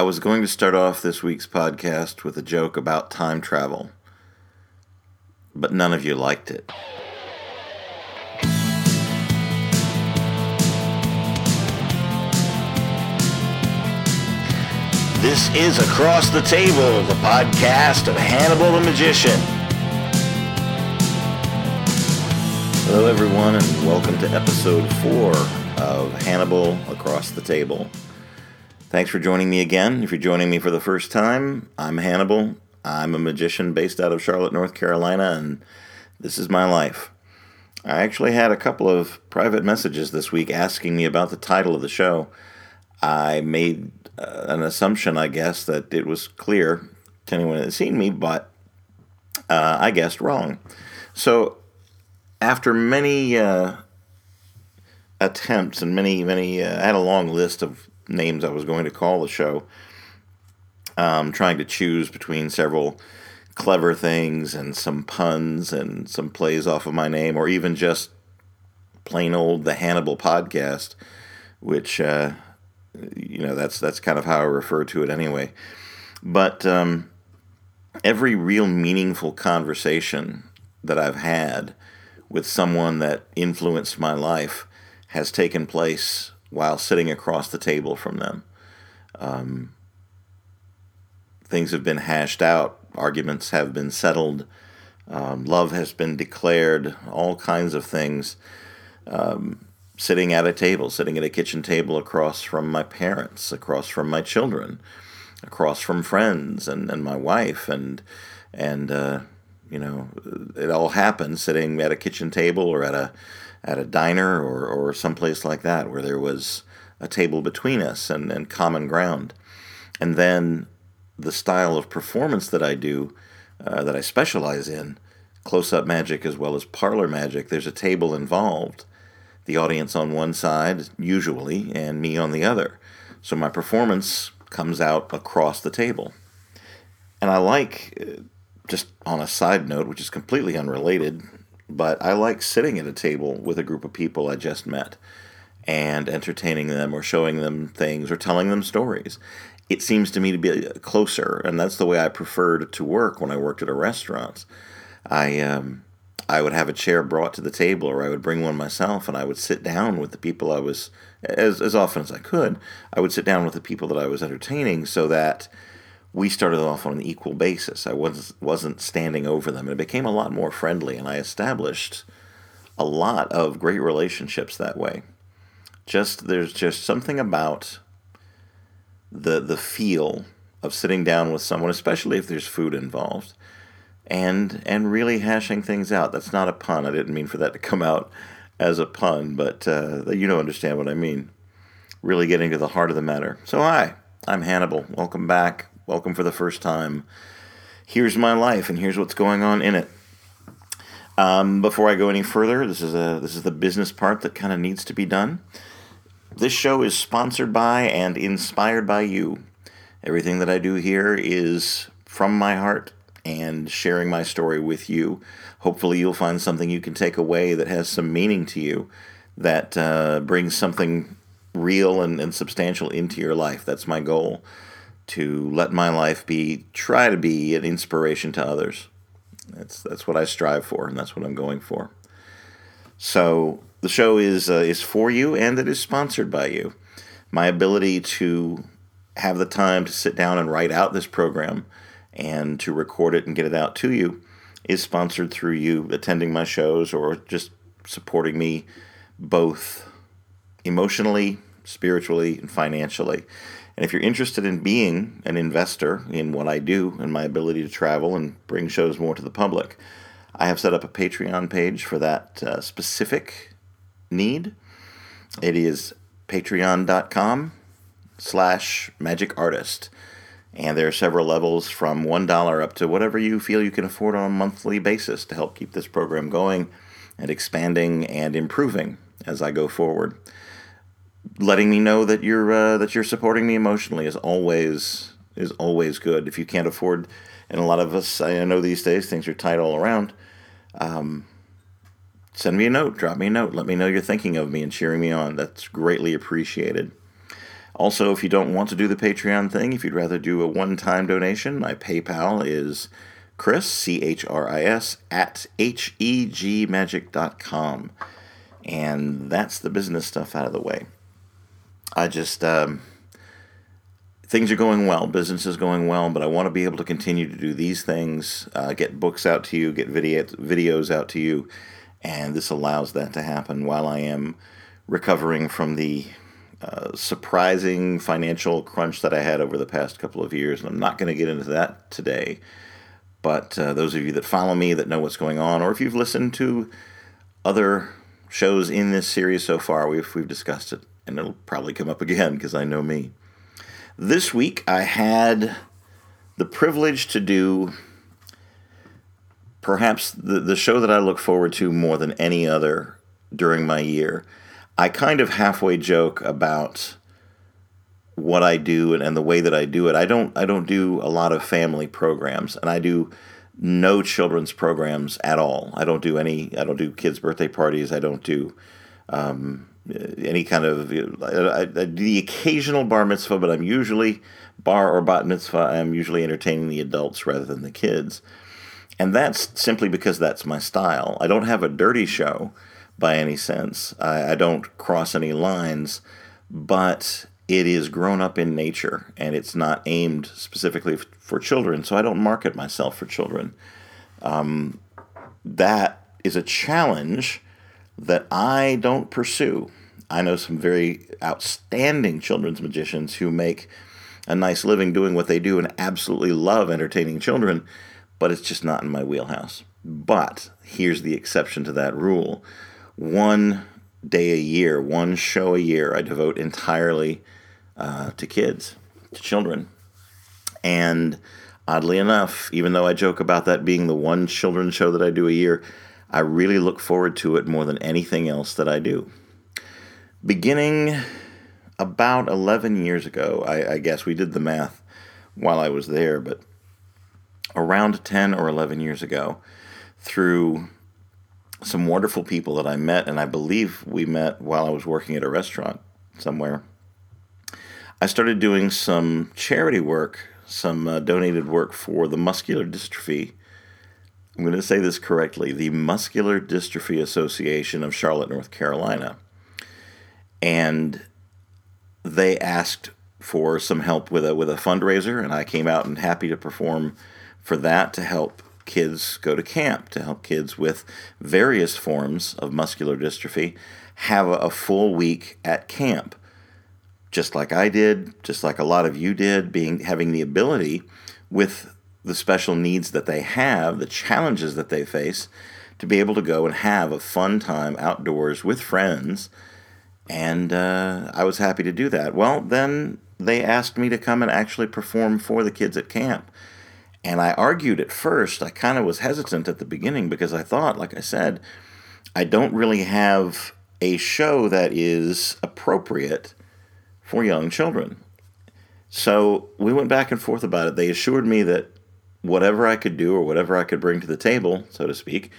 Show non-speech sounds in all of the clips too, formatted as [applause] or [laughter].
I was going to start off this week's podcast with a joke about time travel, but none of you liked it. This is Across the Table, the podcast of Hannibal the Magician. Hello, everyone, and welcome to episode four of Hannibal Across the Table. Thanks for joining me again. If you're joining me for the first time, I'm Hannibal. I'm a magician based out of Charlotte, North Carolina, and this is my life. I actually had a couple of private messages this week asking me about the title of the show. I made uh, an assumption, I guess, that it was clear to anyone that had seen me, but uh, I guessed wrong. So, after many uh, attempts and many, many, uh, I had a long list of names I was going to call the show, um, trying to choose between several clever things and some puns and some plays off of my name, or even just plain old the Hannibal podcast, which uh, you know that's that's kind of how I refer to it anyway. But um, every real meaningful conversation that I've had with someone that influenced my life has taken place while sitting across the table from them. Um, things have been hashed out, arguments have been settled, um, love has been declared, all kinds of things. Um, sitting at a table, sitting at a kitchen table across from my parents, across from my children, across from friends and, and my wife, and and uh, you know, it all happened sitting at a kitchen table or at a at a diner or or someplace like that where there was a table between us and, and common ground, and then the style of performance that I do, uh, that I specialize in, close up magic as well as parlor magic. There's a table involved the audience on one side, usually, and me on the other. So my performance comes out across the table. And I like, uh, just on a side note, which is completely unrelated, but I like sitting at a table with a group of people I just met and entertaining them or showing them things or telling them stories. It seems to me to be closer, and that's the way I preferred to work when I worked at a restaurant. I um, I would have a chair brought to the table, or I would bring one myself, and I would sit down with the people I was, as, as often as I could, I would sit down with the people that I was entertaining so that we started off on an equal basis. I was, wasn't standing over them. And it became a lot more friendly, and I established a lot of great relationships that way. Just there's just something about the the feel of sitting down with someone, especially if there's food involved, and and really hashing things out. That's not a pun. I didn't mean for that to come out as a pun, but uh, you don't understand what I mean. Really getting to the heart of the matter. So hi, I'm Hannibal. Welcome back. Welcome for the first time. Here's my life, and here's what's going on in it. Um, before I go any further, this is a this is the business part that kind of needs to be done. This show is sponsored by and inspired by you. Everything that I do here is from my heart and sharing my story with you. Hopefully, you'll find something you can take away that has some meaning to you, that uh, brings something real and, and substantial into your life. That's my goal to let my life be, try to be an inspiration to others. That's, that's what I strive for, and that's what I'm going for. So, the show is, uh, is for you and it is sponsored by you. My ability to have the time to sit down and write out this program and to record it and get it out to you is sponsored through you attending my shows or just supporting me both emotionally, spiritually, and financially. And if you're interested in being an investor in what I do and my ability to travel and bring shows more to the public, I have set up a Patreon page for that uh, specific need. It is patreon.com slash magic artist. And there are several levels from $1 up to whatever you feel you can afford on a monthly basis to help keep this program going and expanding and improving as I go forward. Letting me know that you're uh, that you're supporting me emotionally is always is always good. If you can't afford, and a lot of us I know these days things are tight all around. Um, send me a note, drop me a note, let me know you're thinking of me and cheering me on. That's greatly appreciated. Also, if you don't want to do the Patreon thing, if you'd rather do a one time donation, my PayPal is Chris, C H R I S, at H E G hegmagic.com. And that's the business stuff out of the way. I just, um, things are going well, business is going well, but I want to be able to continue to do these things, uh, get books out to you, get video, videos out to you, and this allows that to happen while I am recovering from the uh, surprising financial crunch that I had over the past couple of years. And I'm not going to get into that today. But uh, those of you that follow me, that know what's going on, or if you've listened to other shows in this series so far, we've, we've discussed it. And it'll probably come up again because I know me. This week, I had the privilege to do perhaps the, the show that I look forward to more than any other during my year. I kind of halfway joke about what I do and, and the way that I do it. I don't I don't do a lot of family programs and I do no children's programs at all. I don't do any I don't do kids birthday parties. I don't do um, any kind of I, I, the occasional bar mitzvah, but I'm usually bar or bat mitzvah. I'm usually entertaining the adults rather than the kids. And that's simply because that's my style. I don't have a dirty show by any sense. I, I don't cross any lines, but it is grown up in nature and it's not aimed specifically f- for children. So I don't market myself for children. Um, that is a challenge that I don't pursue. I know some very outstanding children's magicians who make a nice living doing what they do and absolutely love entertaining children but it's just not in my wheelhouse. But here's the exception to that rule one day a year, one show a year, I devote entirely uh, to kids, to children. And oddly enough, even though I joke about that being the one children's show that I do a year, I really look forward to it more than anything else that I do. Beginning about 11 years ago, I, I guess we did the math while I was there, but around 10 or 11 years ago through some wonderful people that I met, and I believe we met while I was working at a restaurant somewhere. I started doing some charity work, some uh, donated work for the Muscular Dystrophy. I'm going to say this correctly the Muscular Dystrophy Association of Charlotte, North Carolina. And they asked for some help with a with a fundraiser, and I came out and happy to perform for that to help kids go to camp, to help kids with various forms of muscular dystrophy have a, a full week at camp. Just like I did, just like a lot of you did, being having the ability with the special needs that they have, the challenges that they face, to be able to go and have a fun time outdoors with friends. And uh, I was happy to do that. Well, then they asked me to come and actually perform for the kids at camp. And I argued at first, I kind of was hesitant at the beginning because I thought, like I said, I don't really have a show that is appropriate for young children. So we went back and forth about it. They assured me that whatever I could do or whatever I could bring to the table, so to speak,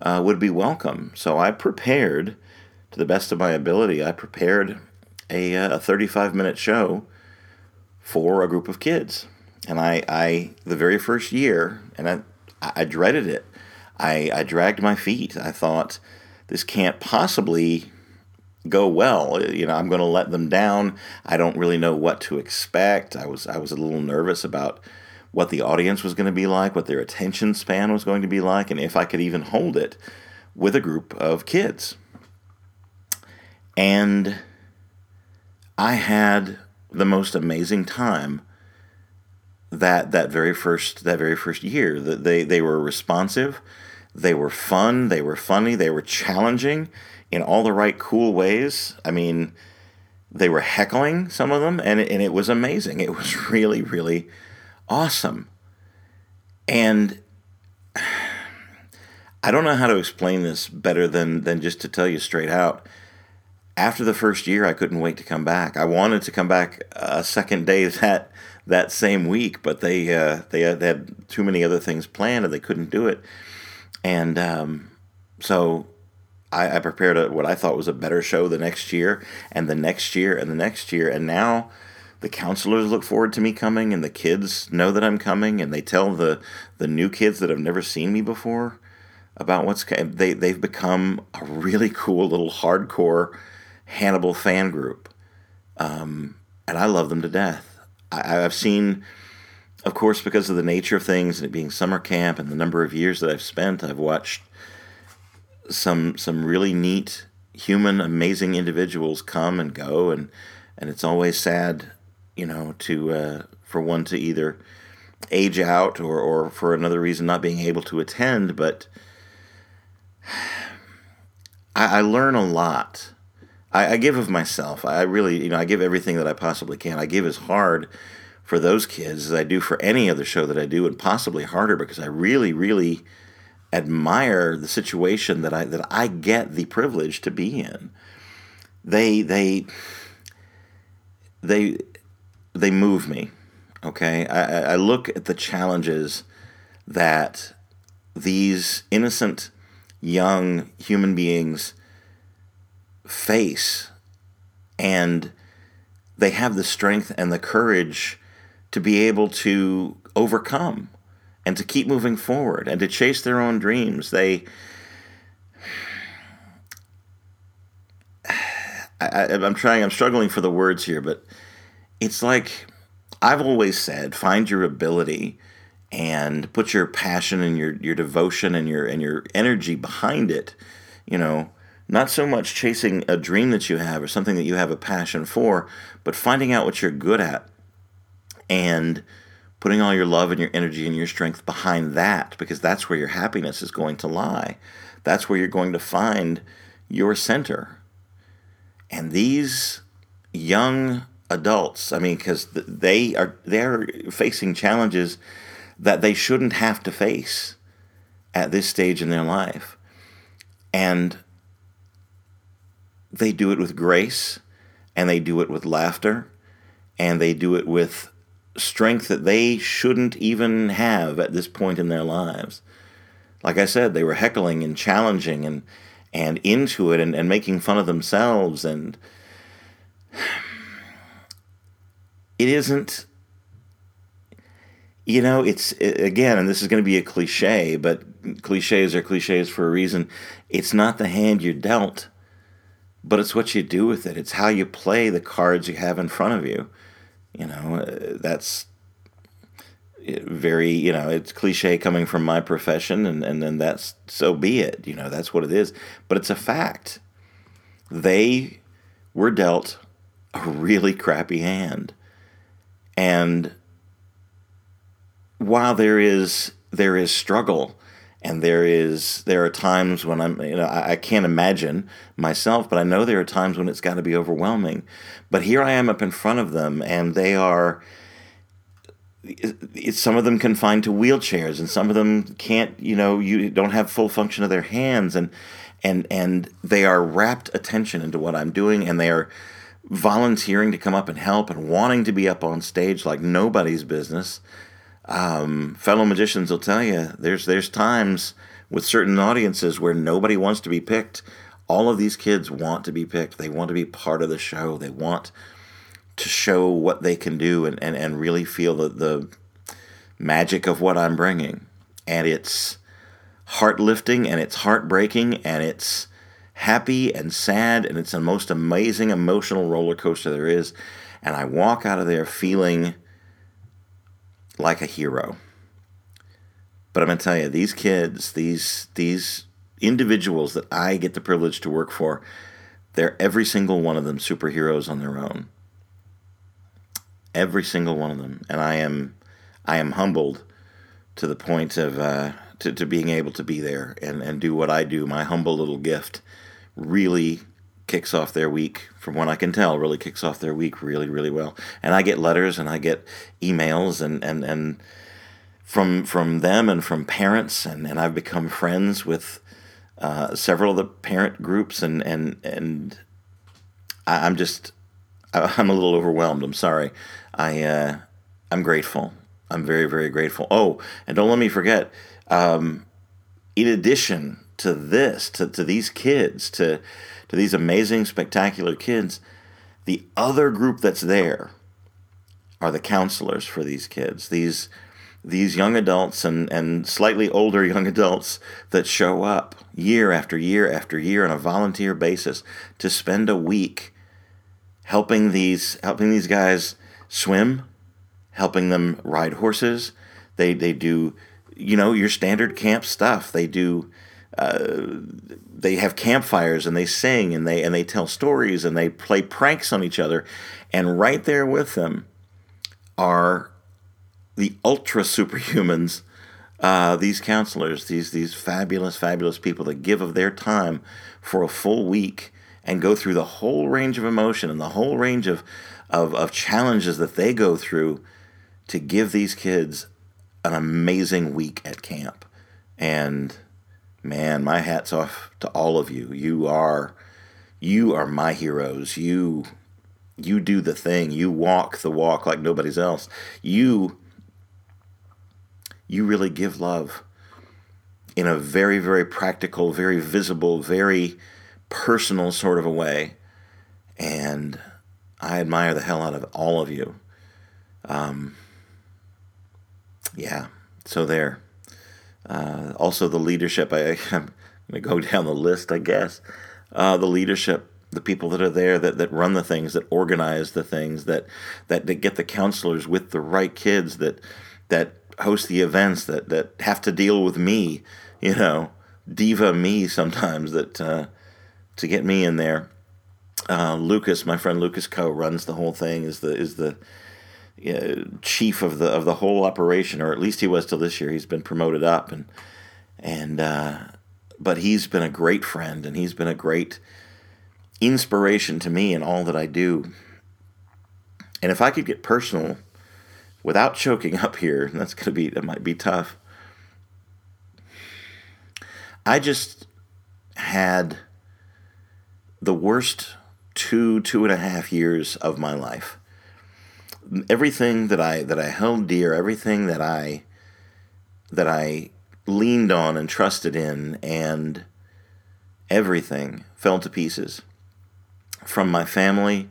uh, would be welcome. So I prepared, to the best of my ability, I prepared a, uh, a 35 minute show for a group of kids and I, I the very first year, and I, I dreaded it. I, I dragged my feet. I thought this can't possibly go well. You know, I'm going to let them down. I don't really know what to expect. I was I was a little nervous about what the audience was going to be like, what their attention span was going to be like, and if I could even hold it with a group of kids. And I had the most amazing time that that very first that very first year. That they they were responsive, they were fun, they were funny, they were challenging in all the right cool ways. I mean, they were heckling some of them, and and it was amazing. It was [laughs] really really awesome, and. I don't know how to explain this better than than just to tell you straight out. After the first year, I couldn't wait to come back. I wanted to come back a second day [laughs] that that same week, but they uh, they, had, they, had, too many other things planned and they couldn't do it. And um, so I, I prepared a, what I thought was a better show the next year, and the next year, and the next year, and now the counselors look forward to me coming, and the kids know that I'm coming, and they tell the the new kids that have never seen me before about what's they they've become a really cool little hardcore Hannibal fan group, um, and I love them to death. I, I've seen of course, because of the nature of things and it being summer camp and the number of years that I've spent, I've watched some some really neat, human, amazing individuals come and go, and and it's always sad, you know, to uh, for one to either age out or or for another reason not being able to attend. But [sighs] I, I learn a lot. I, I give of myself. I really, you know, I give everything that I possibly can. I give as hard for those kids as I do for any other show that I do, and possibly harder because I really, really admire the situation that I that I get the privilege to be in. They they they they move me. Okay, I, I look at the challenges that these innocent young human beings face, and they have the strength and the courage to be able to overcome and to keep moving forward and to chase their own dreams. They. [sighs] I, am trying, I'm struggling for the words here, but it's like I've always said find your ability and put your passion and your, your devotion and your, and your energy behind it. You know, not so much chasing a dream that you have or something that you have a passion for, but finding out what you're good at and putting all your love and your energy and your strength behind that because that's where your happiness is going to lie. That's where you're going to find your center. And these young adults, I mean, because they are they're facing challenges that they shouldn't have to face at this stage in their life, and they do it with grace, and they do it with laughter, and they do it with strength that they shouldn't even have at this point in their lives. Like I said, they were heckling and challenging and and into it and, and making fun of themselves and it isn't you know it's again and this is going to be a cliche but cliches are cliches for a reason it's not the hand you're dealt but it's what you do with it it's how you play the cards you have in front of you you know, uh, that's very, you know, it's cliche coming from my profession, and, and then that's so be it. You know, that's what it is. But it's a fact. They were dealt a really crappy hand. And while there is there is struggle and there is there are times when I'm you know I, I, can't imagine myself, but I know there are times when it's got to be overwhelming. But here I am up in front of them, and they are. some of them confined to wheelchairs, and some of them can't. You know, you don't have full function of their hands, and and and they are rapt attention into what I'm doing, and they are volunteering to come up and help and wanting to be up on stage like nobody's business um, fellow magicians will tell you there's there's times with certain audiences where nobody wants to be picked. All of these kids want to be picked. They want to be part of the show. They want to show what they can do and, and, and really feel the, the magic of what I'm bringing. And it's heart lifting and it's heartbreaking and it's happy and sad and it's the most amazing emotional roller coaster there is. And I walk out of there feeling like a hero. But I'm to tell you, these kids, these these individuals that I get the privilege to work for, they're every single one of them superheroes on their own. Every single one of them, and I am I am humbled to the point of uh, to, to being able to be there and, and do what I do. My humble little gift really kicks off their week, from what I can tell, really kicks off their week really, really well. And I get letters and I get emails and, and, and from from them and from parents and, and I've become friends with uh, several of the parent groups and and and I, am just [laughs] I'm a little overwhelmed. I'm sorry. I uh, I'm grateful. I'm very very grateful. Oh, and don't let me forget. Um, in addition to this, to, to these kids, to, to these amazing, spectacular kids. The other group that's there are the counselors for these kids, these these young adults and, and slightly older young adults that show up year after year after year on a volunteer basis to spend a week helping these helping these guys swim, helping them ride horses. They they do you know your standard camp stuff. They do uh, they have campfires and they sing and they and they tell stories and they play pranks on each other, and right there with them are the ultra superhumans. Uh, these counselors, these these fabulous, fabulous people that give of their time for a full week and go through the whole range of emotion and the whole range of, of, of challenges that they go through to give these kids an amazing week at camp. And man, my hat's off to all of you. You are you are my heroes. You you do the thing. You walk the walk like nobody's else. You you really give love in a very very practical, very visible, very personal sort of a way. And I admire the hell out of all of you. Um, yeah, so there. Uh, also, the leadership. I, [laughs] I'm going to go down the list, I guess. Uh, the leadership, the people that are there that, that run the things, that organize the things, that, that, that get the counselors with the right kids, that, that host the events, that, that have to deal with me, [laughs] you know, diva me sometimes, that uh, to get me in there. Uh, Lucas, my friend Lucas Co, runs the whole thing. Is the is the chief of the of the whole operation, or at least he was till this year. He's been promoted up, and and uh, but he's been a great friend, and he's been a great inspiration to me in all that I do. And if I could get personal without choking up here, [laughs] that's gonna be that might be tough. I just had the worst two two and a half years of my life everything that I that I held dear, everything that I that I leaned on and trusted in, and everything fell to pieces. From my family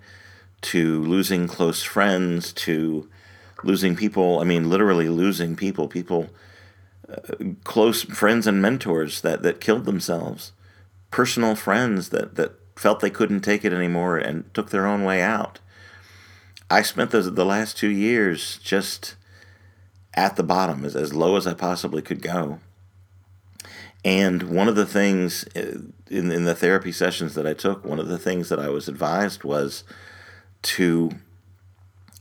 to losing close friends to losing people. I mean, literally losing people. People, uh, close friends and mentors that that killed themselves. Personal friends that that felt they couldn't take it anymore and took their own way out. I spent the, the last two years just at the bottom, as, as low as I possibly could go. And one of the things uh, in, in the therapy sessions that I took, one of the things that I was advised was to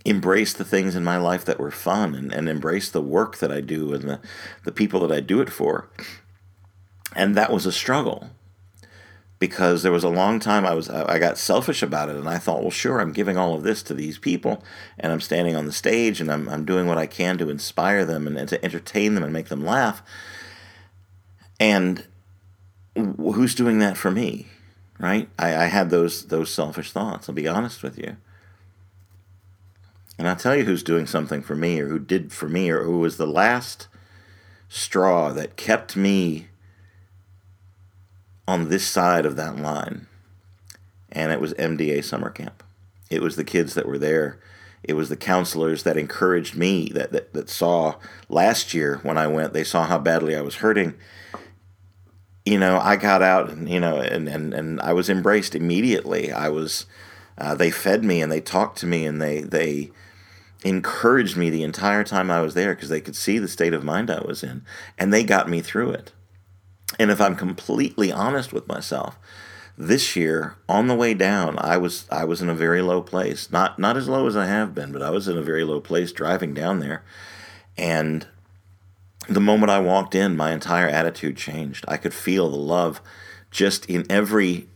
embrace the things in my life that were fun and, and embrace the work that I do and the, the people that I do it for. And that was a struggle because there was a long time I was I got selfish about it and I thought, well, sure, I'm giving all of this to these people and I'm standing on the stage and I'm I'm doing what I can to inspire them and, and to entertain them and make them laugh. And who's doing that for me, right? I, I had those those selfish thoughts. I'll be honest with you. And I'll tell you who's doing something for me or who did for me or who was the last straw that kept me on this side of that line. And it was MDA summer camp. It was the kids that were there. It was the counselors that encouraged me, that, that, that saw last year when I went, they saw how badly I was hurting. You know, I got out and, you know, and, and, and I was embraced immediately. I was, uh, they fed me and they talked to me and they, they, encouraged me the entire time I was there because they could see the state of mind I was in and they got me through it. And if I'm completely honest with myself, this year on the way down, I was I was in a very low place. Not not as low as I have been, but I was in a very low place driving down there. And the moment I walked in, my entire attitude changed. I could feel the love just in every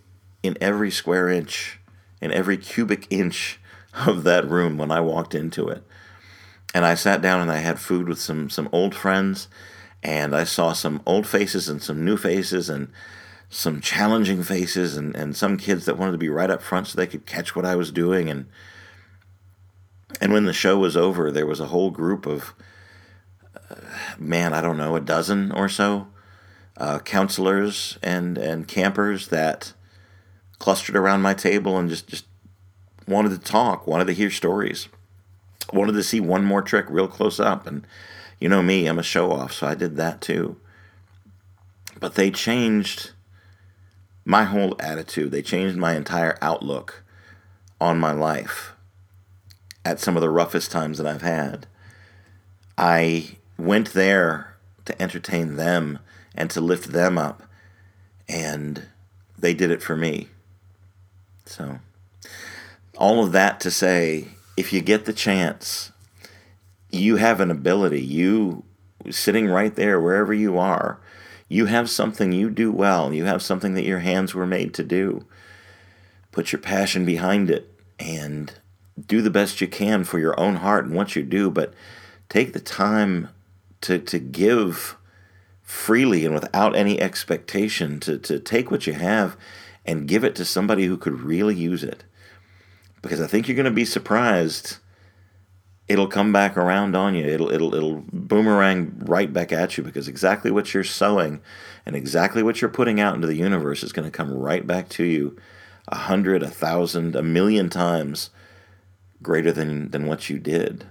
in every square inch, in every cubic inch of that room when I walked into it. And I sat down and I had food with some some old friends and I saw some old faces and some new faces and some challenging faces and, and some kids that wanted to be right up front so they could catch what I was doing and and when the show was over there was a whole group of uh, man I don't know a dozen or so uh, counselors and, and campers that clustered around my table and just, just wanted to talk, wanted to hear stories, wanted to see one more trick real close up. And you know me, I'm a show off, so I did that too. But they changed my whole attitude, they changed my entire outlook on my life at some of the roughest times that I've had. I went there to entertain them and to lift them up, and they did it for me. So, all of that to say, if you get the chance, you have an ability. You sitting right there, wherever you are, you have something you do well. You have something that your hands were made to do. Put your passion behind it and do the best you can for your own heart and what you do, but take the time to, to give freely and without any expectation to, to take what you have and give it to somebody who could really use it. Because I think you're going to be surprised. It'll come back around on you. It'll it'll it'll boomerang right back at you because exactly what you're sowing and exactly what you're putting out into the universe is going to come right back to you a hundred, a thousand, a million times greater than, than what you did.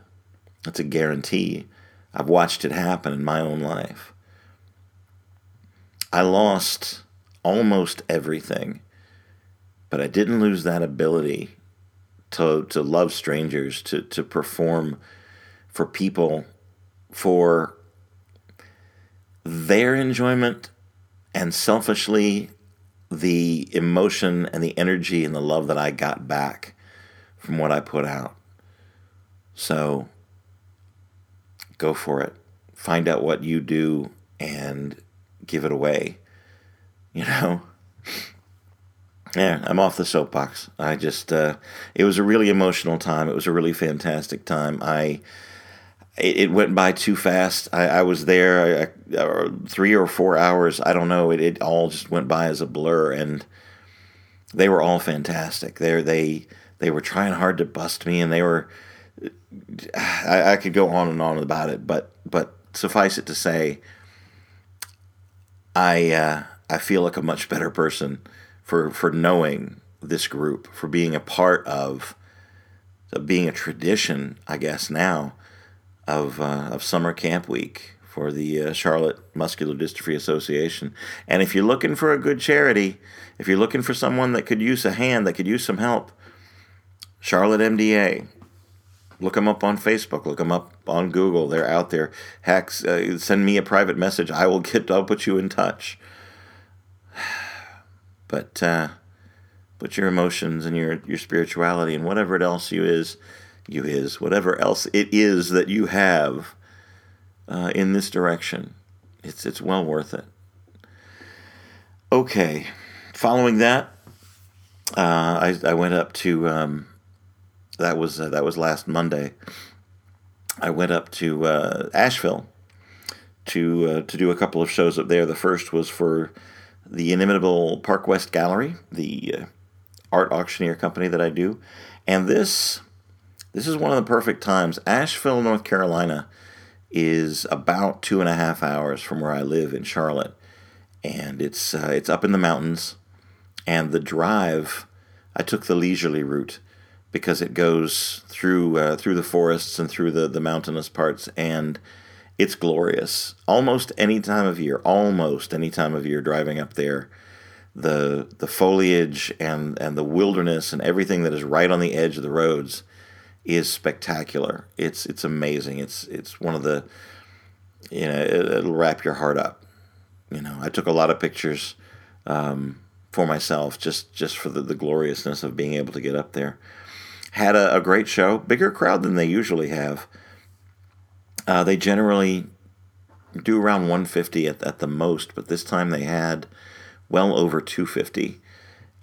That's a guarantee. I've watched it happen in my own life. I lost almost everything, but I didn't lose that ability to, to love strangers, to, to perform for people for their enjoyment and selfishly the emotion and the energy and the love that I got back from what I put out. So go for it. Find out what you do and give it away. [laughs] You know? Yeah, I'm off the soapbox. I just, uh, it was a really emotional time. It was a really fantastic time. I, it, it went by too fast. I, I was there I, I, three or four hours. I don't know. It, it all just went by as a blur, and they were all fantastic. They they they were trying hard to bust me, and they were. I, I could go on and on about it, but but suffice it to say, I uh, I feel like a much better person for for knowing this group, for being a part of, of being a tradition, I guess now of, uh, of summer camp week for the uh, Charlotte Muscular Dystrophy Association. And if you're looking for a good charity, if you're looking for someone that could use a hand, that could use some help, Charlotte MDA. Look them up on Facebook. Look them up on Google. They're out there. Hacks, uh, send me a private message. I will get. I'll put you in touch. But uh, put your emotions and your your spirituality and whatever else you is you is, whatever else it is that you have uh, in this direction. It's, it's well worth it. Okay, following that, uh, I, I went up to, um, that was, uh, that was last Monday. I went up to uh, Asheville to, uh, to do a couple of shows up there. The first was for the Inimitable Park West Gallery, the uh, art auctioneer company that I do. And this this is one of the perfect times. Asheville, North Carolina is about two and a half hours from where I live in Charlotte. And it's, uh, it's up in the mountains. And the drive, I took the leisurely route because it goes through uh, through the forests and through the, the mountainous parts and it's glorious almost any time of year almost any time of year driving up there the the foliage and and the wilderness and everything that is right on the edge of the roads is spectacular. It's it's amazing. It's it's one of the you know it, will wrap your heart up. You know, I took a lot of pictures um, for myself just just for the, the gloriousness of being able to get up there. Had a, a great show, bigger crowd than they usually have. Uh, they generally do around 150 at, at the most, but this time they had well over 250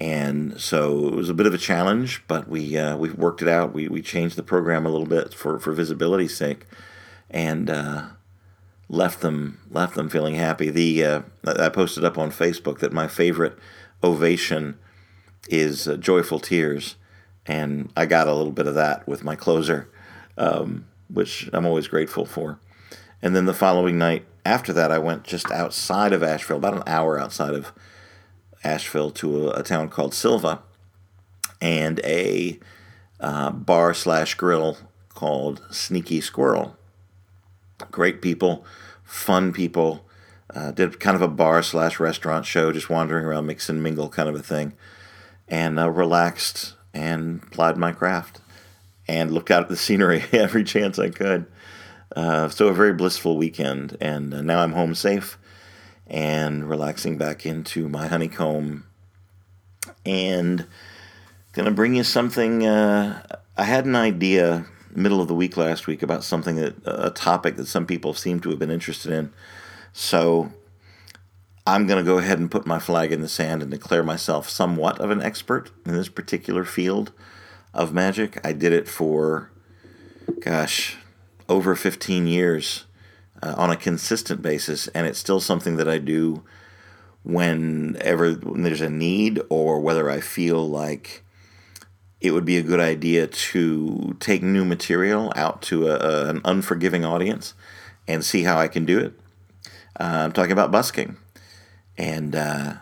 and so it was a bit of a challenge, but we uh, we worked it out. We we changed the program a little bit for for visibility's sake, and uh, left them left them feeling happy. The uh, I posted up on Facebook that my favorite ovation is uh, joyful tears, and I got a little bit of that with my closer, um, which I'm always grateful for. And then the following night, after that, I went just outside of Asheville, about an hour outside of Asheville, to a, a town called Sylva, and a uh, bar slash grill called Sneaky Squirrel. Great people, fun people. Uh, did kind of a bar slash restaurant show, just wandering around, mix and mingle kind of a thing, and uh, relaxed and plied my craft and looked out at the scenery [laughs] every chance I could. Uh, so a very blissful weekend, and uh, now I'm home safe and relaxing back into my honeycomb, and gonna bring you something. Uh, I had an idea middle of the week last week about something that a topic that some people seem to have been interested in, so I'm going to go ahead and put my flag in the sand and declare myself somewhat of an expert in this particular field of magic. I did it for, gosh, over 15 years uh, on a consistent basis, and it's still something that I do whenever when there's a need or whether I feel like it would be a good idea to take new material out to a, a, an unforgiving audience and see how I can do it. Uh, I'm talking about busking. And uh,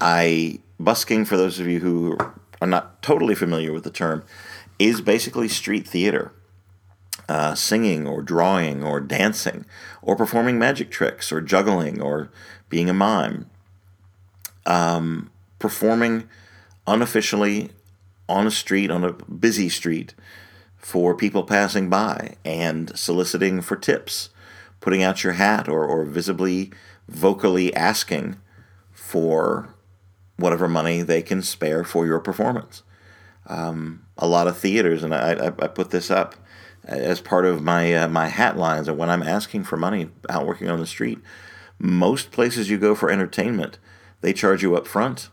I, busking, for those of you who are not totally familiar with the term, is basically street theater uh, singing or drawing or dancing or performing magic tricks or juggling or being a mime. Um, performing unofficially on a street, on a busy street, for people passing by and soliciting for tips, putting out your hat or, or visibly, vocally asking for whatever money they can spare for your performance. Um, a lot of theaters, and I, I, I put this up as part of my uh, my hat lines and when I'm asking for money out working on the street. Most places you go for entertainment, they charge you up front.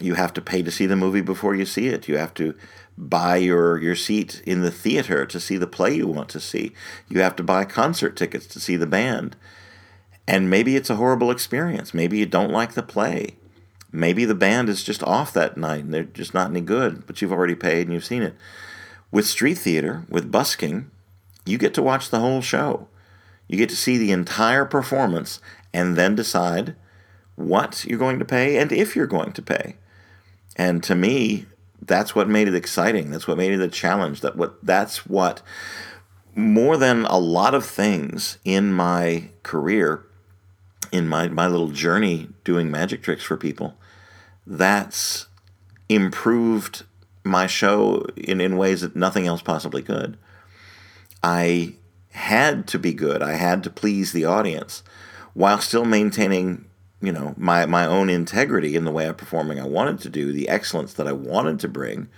You have to pay to see the movie before you see it. You have to buy your, your seat in the theater to see the play you want to see. You have to buy concert tickets to see the band. And maybe it's a horrible experience. Maybe you don't like the play. Maybe the band is just off that night and they're just not any good, but you've already paid and you've seen it. With street theater, with busking, you get to watch the whole show. You get to see the entire performance and then decide what you're going to pay and if you're going to pay. And to me, that's what made it exciting. That's what made it a challenge. That what that's what more than a lot of things in my career, in my, my little journey doing magic tricks for people, that's improved my show in, in ways that nothing else possibly could. I had to be good. I had to please the audience while still maintaining, you know, my, my own integrity in the way of performing I wanted to do, the excellence that I wanted to bring,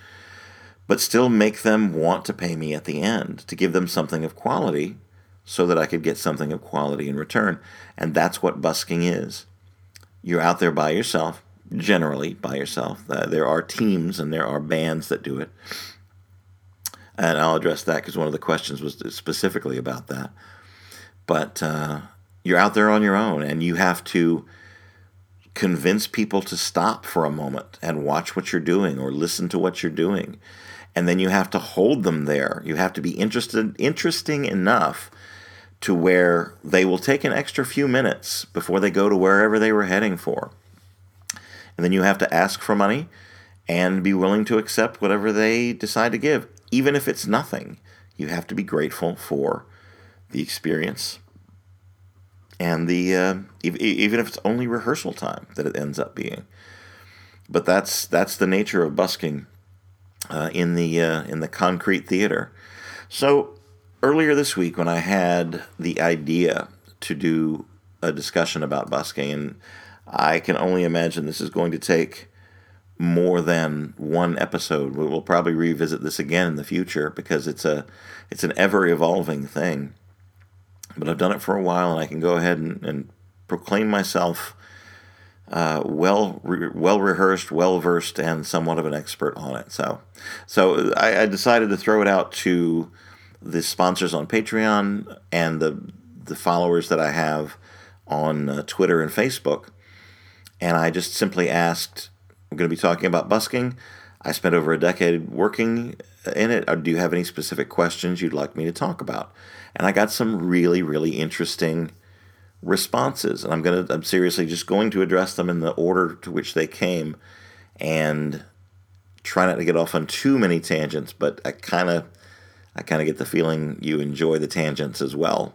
but still make them want to pay me at the end, to give them something of quality so that I could get something of quality in return. And that's what busking is. You're out there by yourself, generally by yourself. Uh, there are teams and there are bands that do it. And I'll address that because one of the questions was specifically about that. But uh, you're out there on your own and you have to convince people to stop for a moment and watch what you're doing or listen to what you're doing. And then you have to hold them there. You have to be interested, interesting enough to where they will take an extra few minutes before they go to wherever they were heading for. And then you have to ask for money and be willing to accept whatever they decide to give, even if it's nothing. You have to be grateful for the experience and the uh, even if it's only rehearsal time that it ends up being. But that's that's the nature of busking uh, in the uh, in the concrete theater. So earlier this week, when I had the idea to do a discussion about busking and I can only imagine this is going to take more than one episode. We'll probably revisit this again in the future because it's a it's an ever evolving thing. But I've done it for a while, and I can go ahead and, and proclaim myself uh, well re- well rehearsed, well versed, and somewhat of an expert on it. So, so I, I decided to throw it out to the sponsors on Patreon and the the followers that I have on uh, Twitter and Facebook and I just simply asked, I'm going to be talking about busking. I spent over a decade working in it? Or do you have any specific questions you'd like me to talk about? And I got some really, really interesting responses, and I'm gonna, I'm seriously just going to address them in the order to which they came, and try not to get off on too many tangents. But I kind of, I kind of get the feeling you enjoy the tangents as well,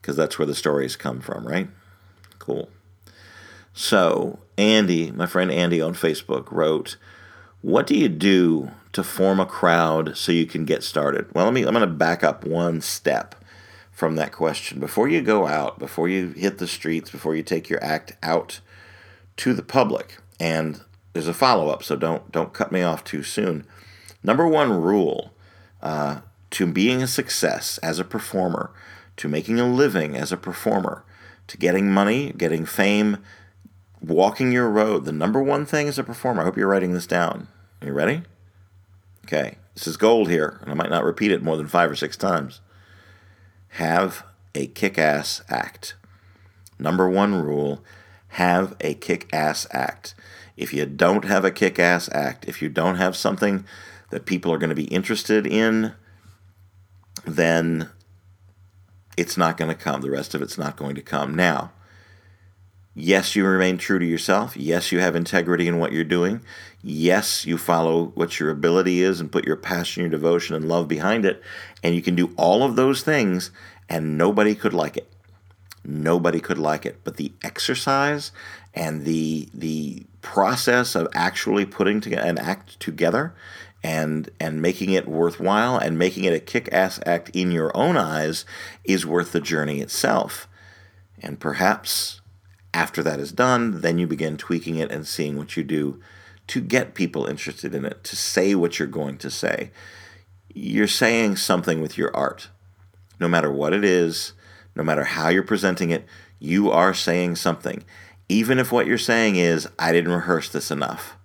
because that's where the stories come from, right? Cool. So Andy, my friend Andy on Facebook, wrote, "What do you do to form a crowd so you can get started?" Well, let me. I'm going to back up one step from that question. Before you go out, before you hit the streets, before you take your act out to the public, and there's a follow up, so don't don't cut me off too soon. Number one rule uh, to being a success as a performer, to making a living as a performer, to getting money, getting fame, walking your road. The number one thing as a performer. I hope you're writing this down. Are you ready? Okay, this is gold here, and I might not repeat it more than five or six times have a kick ass act. Number one rule have a kick ass act. If you don't have a kick ass act, if you don't have something that people are going to be interested in, then it's not going to come. The rest of it's not going to come. Now, yes, you remain true to yourself. Yes, you have integrity in what you're doing. Yes, you follow what your ability is and put your passion, your devotion, and love behind it. And you can do all of those things, and nobody could like it. Nobody could like it. But the exercise and the the process of actually putting together an act together and and making it worthwhile and making it a kick-ass act in your own eyes is worth the journey itself. And perhaps after that is done, then you begin tweaking it and seeing what you do to get people interested in it, to say what you're going to say. You're saying something with your art. No matter what it is, no matter how you're presenting it, you are saying something. Even if what you're saying is, I didn't rehearse this enough,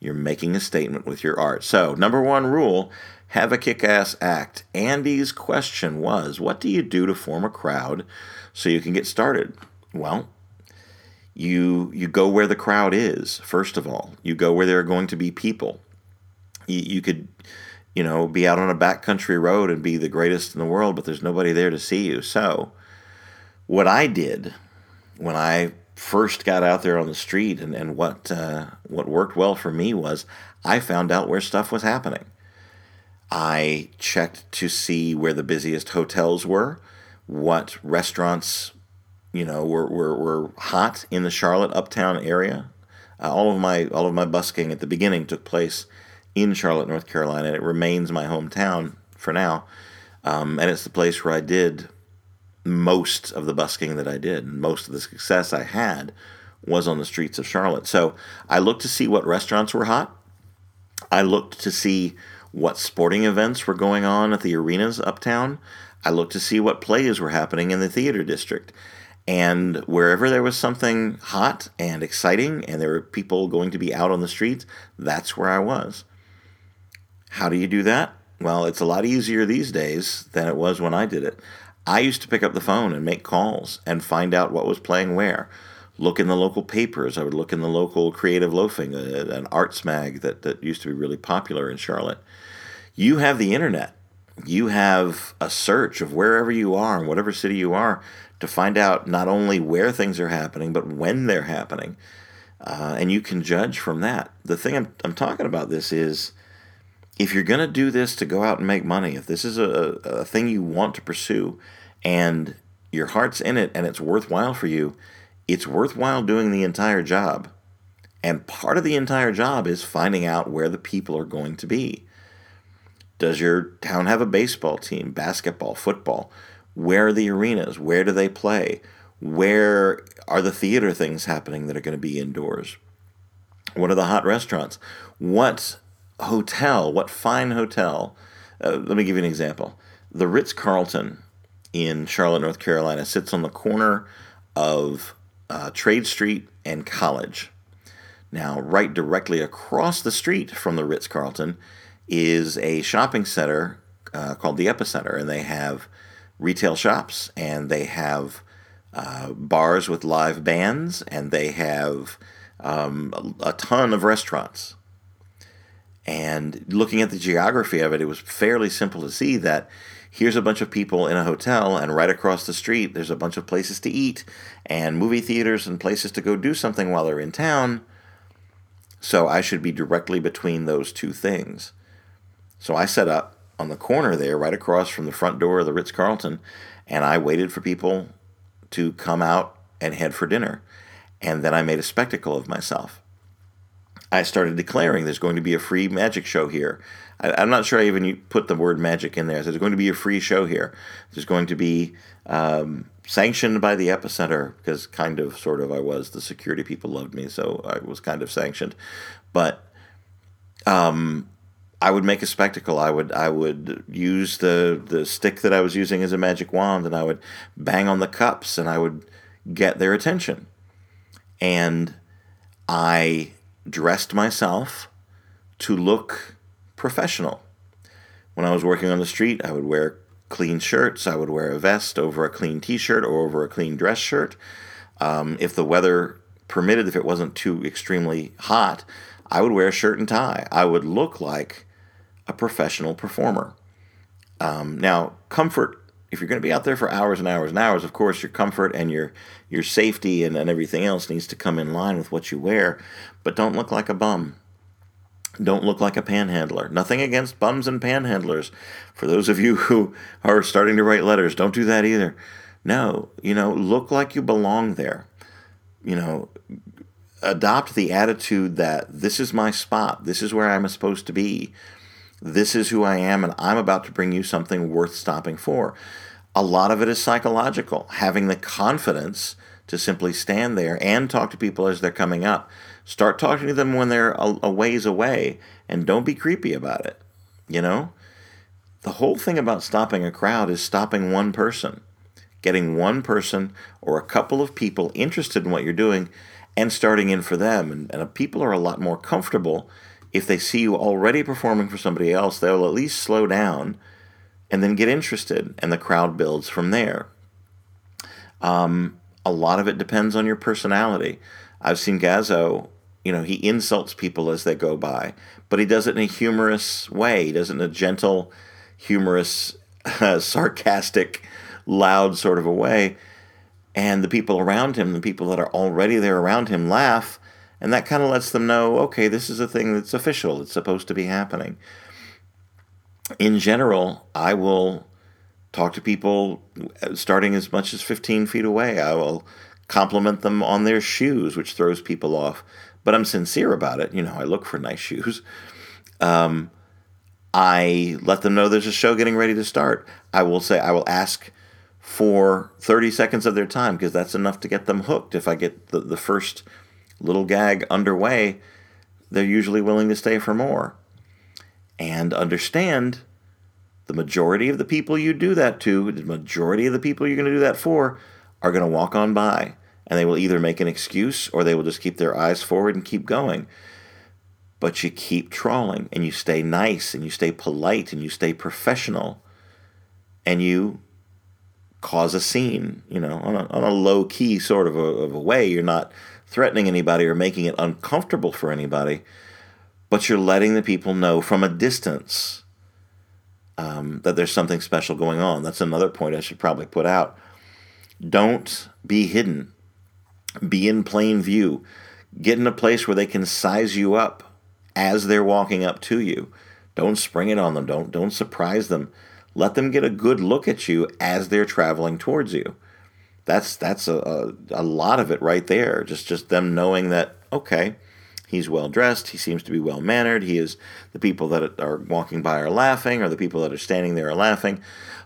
you're making a statement with your art. So, number one rule have a kick ass act. Andy's question was, What do you do to form a crowd so you can get started? Well, you you go where the crowd is first of all. You go where there are going to be people. You, you could you know be out on a backcountry road and be the greatest in the world but there's nobody there to see you. So what i did when i first got out there on the street and, and what uh, what worked well for me was i found out where stuff was happening. I checked to see where the busiest hotels were what restaurants you know, were, were, were hot in the Charlotte uptown area. Uh, all of my all of my busking at the beginning took place in Charlotte, North Carolina. and It remains my hometown for now, um, and it's the place where I did most of the busking that I did, and most of the success I had was on the streets of Charlotte. So I looked to see what restaurants were hot. I looked to see what sporting events were going on at the arenas uptown. I looked to see what plays were happening in the theater district. And wherever there was something hot and exciting and there were people going to be out on the streets, that's where I was. How do you do that? Well, it's a lot easier these days than it was when I did it. I used to pick up the phone and make calls and find out what was playing where. Look in the local papers. I would look in the local Creative Loafing, uh, an arts mag that, that used to be really popular in Charlotte. You have the internet. You have a search of wherever you are in whatever city you are to find out not only where things are happening, but when they're happening. Uh, and you can judge from that. The thing I'm, I'm talking about this is if you're going to do this to go out and make money, if this is a, a thing you want to pursue and your heart's in it and it's worthwhile for you, it's worthwhile doing the entire job. And part of the entire job is finding out where the people are going to be. Does your town have a baseball team, basketball, football? Where are the arenas? Where do they play? Where are the theater things happening that are going to be indoors? What are the hot restaurants? What hotel, what fine hotel? Uh, let me give you an example. The Ritz Carlton in Charlotte, North Carolina sits on the corner of uh, Trade Street and College. Now, right directly across the street from the Ritz Carlton is a shopping center uh, called the Epicenter, and they have retail shops and they have uh, bars with live bands and they have um, a, a ton of restaurants. And looking at the geography of it, it was fairly simple to see that here's a bunch of people in a hotel, and right across the street, there's a bunch of places to eat and movie theaters and places to go do something while they're in town. So I should be directly between those two things. So I set up on the corner there, right across from the front door of the Ritz Carlton, and I waited for people to come out and head for dinner. And then I made a spectacle of myself. I started declaring there's going to be a free magic show here. I, am not sure I even put the word magic in there. There's going to be a free show here. There's going to be um, sanctioned by the epicenter because kind of, sort of, I was. The security people loved me, so I was kind of sanctioned. But um, I would make a spectacle. I would I would use the the stick that I was using as a magic wand, and I would bang on the cups, and I would get their attention. And I dressed myself to look professional. When I was working on the street, I would wear clean shirts. I would wear a vest over a clean T-shirt or over a clean dress shirt. Um, if the weather permitted, if it wasn't too extremely hot, I would wear a shirt and tie. I would look like a professional performer. Um, now, comfort, if you're going to be out there for hours and hours and hours, of course, your comfort and your, your safety and, and everything else needs to come in line with what you wear, but don't look like a bum. Don't look like a panhandler. Nothing against bums and panhandlers. For those of you [laughs] who are starting to write letters, don't do that either. No, you know, look like you belong there. You know, adopt the attitude that this is my spot, this is where I'm supposed to be this is who I am, and I'm about to bring you something worth stopping for. A lot of it is psychological, having the confidence to simply stand there and talk to people as they're coming up. Start talking to them when they're a, a ways away, and don't be creepy about it. You know? The whole thing about stopping a crowd is stopping one person, getting one person or a couple of people interested in what you're doing and starting in for them. And, and people are a lot more comfortable if they see you already performing for somebody else, they'll at least slow down and then get interested, and the crowd builds from there. Um, a lot of it depends on your personality. I've seen Gazzo, you know, he insults people as they go by, but he does it in a humorous way. He does it in a gentle, humorous, [laughs] sarcastic, loud sort of a way. And the people around him, the people that are already there around him, laugh and that kind of lets them know okay, this is a thing that's official, it's supposed to be happening. In general, I will talk to people starting as much as 15 feet away. I will compliment them on their shoes, which throws people off. But I'm sincere about it. You know, I look for nice shoes. Um, I let them know there's a show getting ready to start. I will say, I will ask for 30 seconds of their time because that's enough to get them hooked. If I get the, the first little gag underway, they're usually willing to stay for more. And understand the majority of the people you do that to, the majority of the people you're going to do that for, are going to walk on by. And they will either make an excuse or they will just keep their eyes forward and keep going. But you keep trawling and you stay nice and you stay polite and you stay professional and you cause a scene, you know, on a, on a low key sort of a, of a way. You're not threatening anybody or making it uncomfortable for anybody, but you're letting the people know from a distance um, that there's something special going on. That's another point I should probably put out. Don't be hidden, be in plain view. Get in a place where they can size you up as they're walking up to you. Don't spring it on them. Don't don't surprise them. Let them get a good look at you as they're traveling towards you that's that's a, a, a lot of it right there. Just just them knowing that okay, he's well dressed, he seems to be well mannered, he is the people that are walking by are laughing, or the people that are standing there are laughing.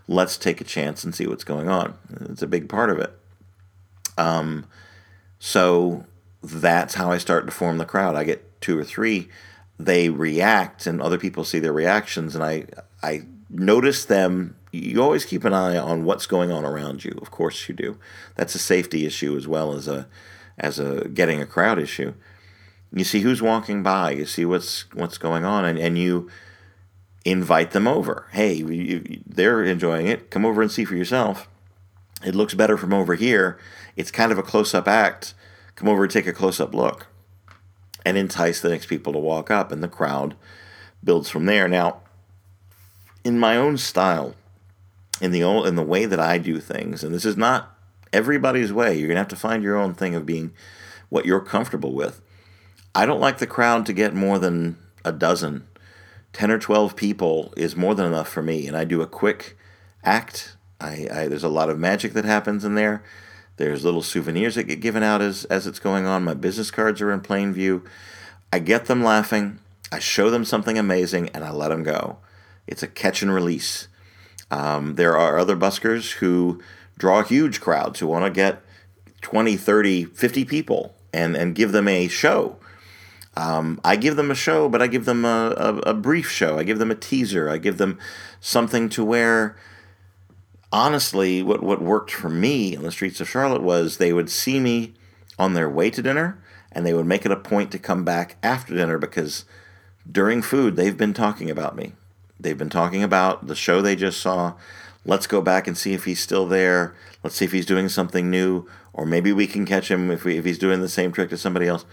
Let's take a chance and see what's going on. It's a big part of it. Um, so that's how I start to form the crowd. I get two or three, they react, and other people see their reactions, and I I notice them you always keep an eye on what's going on around you. Of course you do. That's a safety issue as well as a as a getting a crowd issue. You see who's walking by. You see what's what's going on, and, and you invite them over. Hey, you, they're enjoying it. Come over and see for yourself. It looks better from over here. It's kind of a close up act. Come over and take a close up look, and entice the next people to walk up, and the crowd builds from there. Now, in my own style, in the old, in the way that I do things, and this is not everybody's way. You're gonna have to find your own thing of being what you're comfortable with. I don't like the crowd to get more than a dozen. 10 or 12 people is more than enough for me, and I do a quick act. I, I there's a lot of magic that happens in there. There's little souvenirs that get given out as as it's going on. My business cards are in plain view. I get them laughing. I show them something amazing, and I let them go. It's a catch and release. Um, there are other buskers who draw huge crowds who want to get 20, 30, 50 people and, and give them a show. Um, I give them a show, but I give them a, a, a, brief show. I give them a teaser. I give them something to where, honestly, what, what worked for me on the streets of Charlotte was they would see me on their way to dinner and they would make it a point to come back after dinner because during food they've been talking about me. They've been talking about the show they just saw. Let's go back and see if he's still there. Let's see if he's doing something new, or maybe we can catch him if, we, if he's doing the same trick to somebody else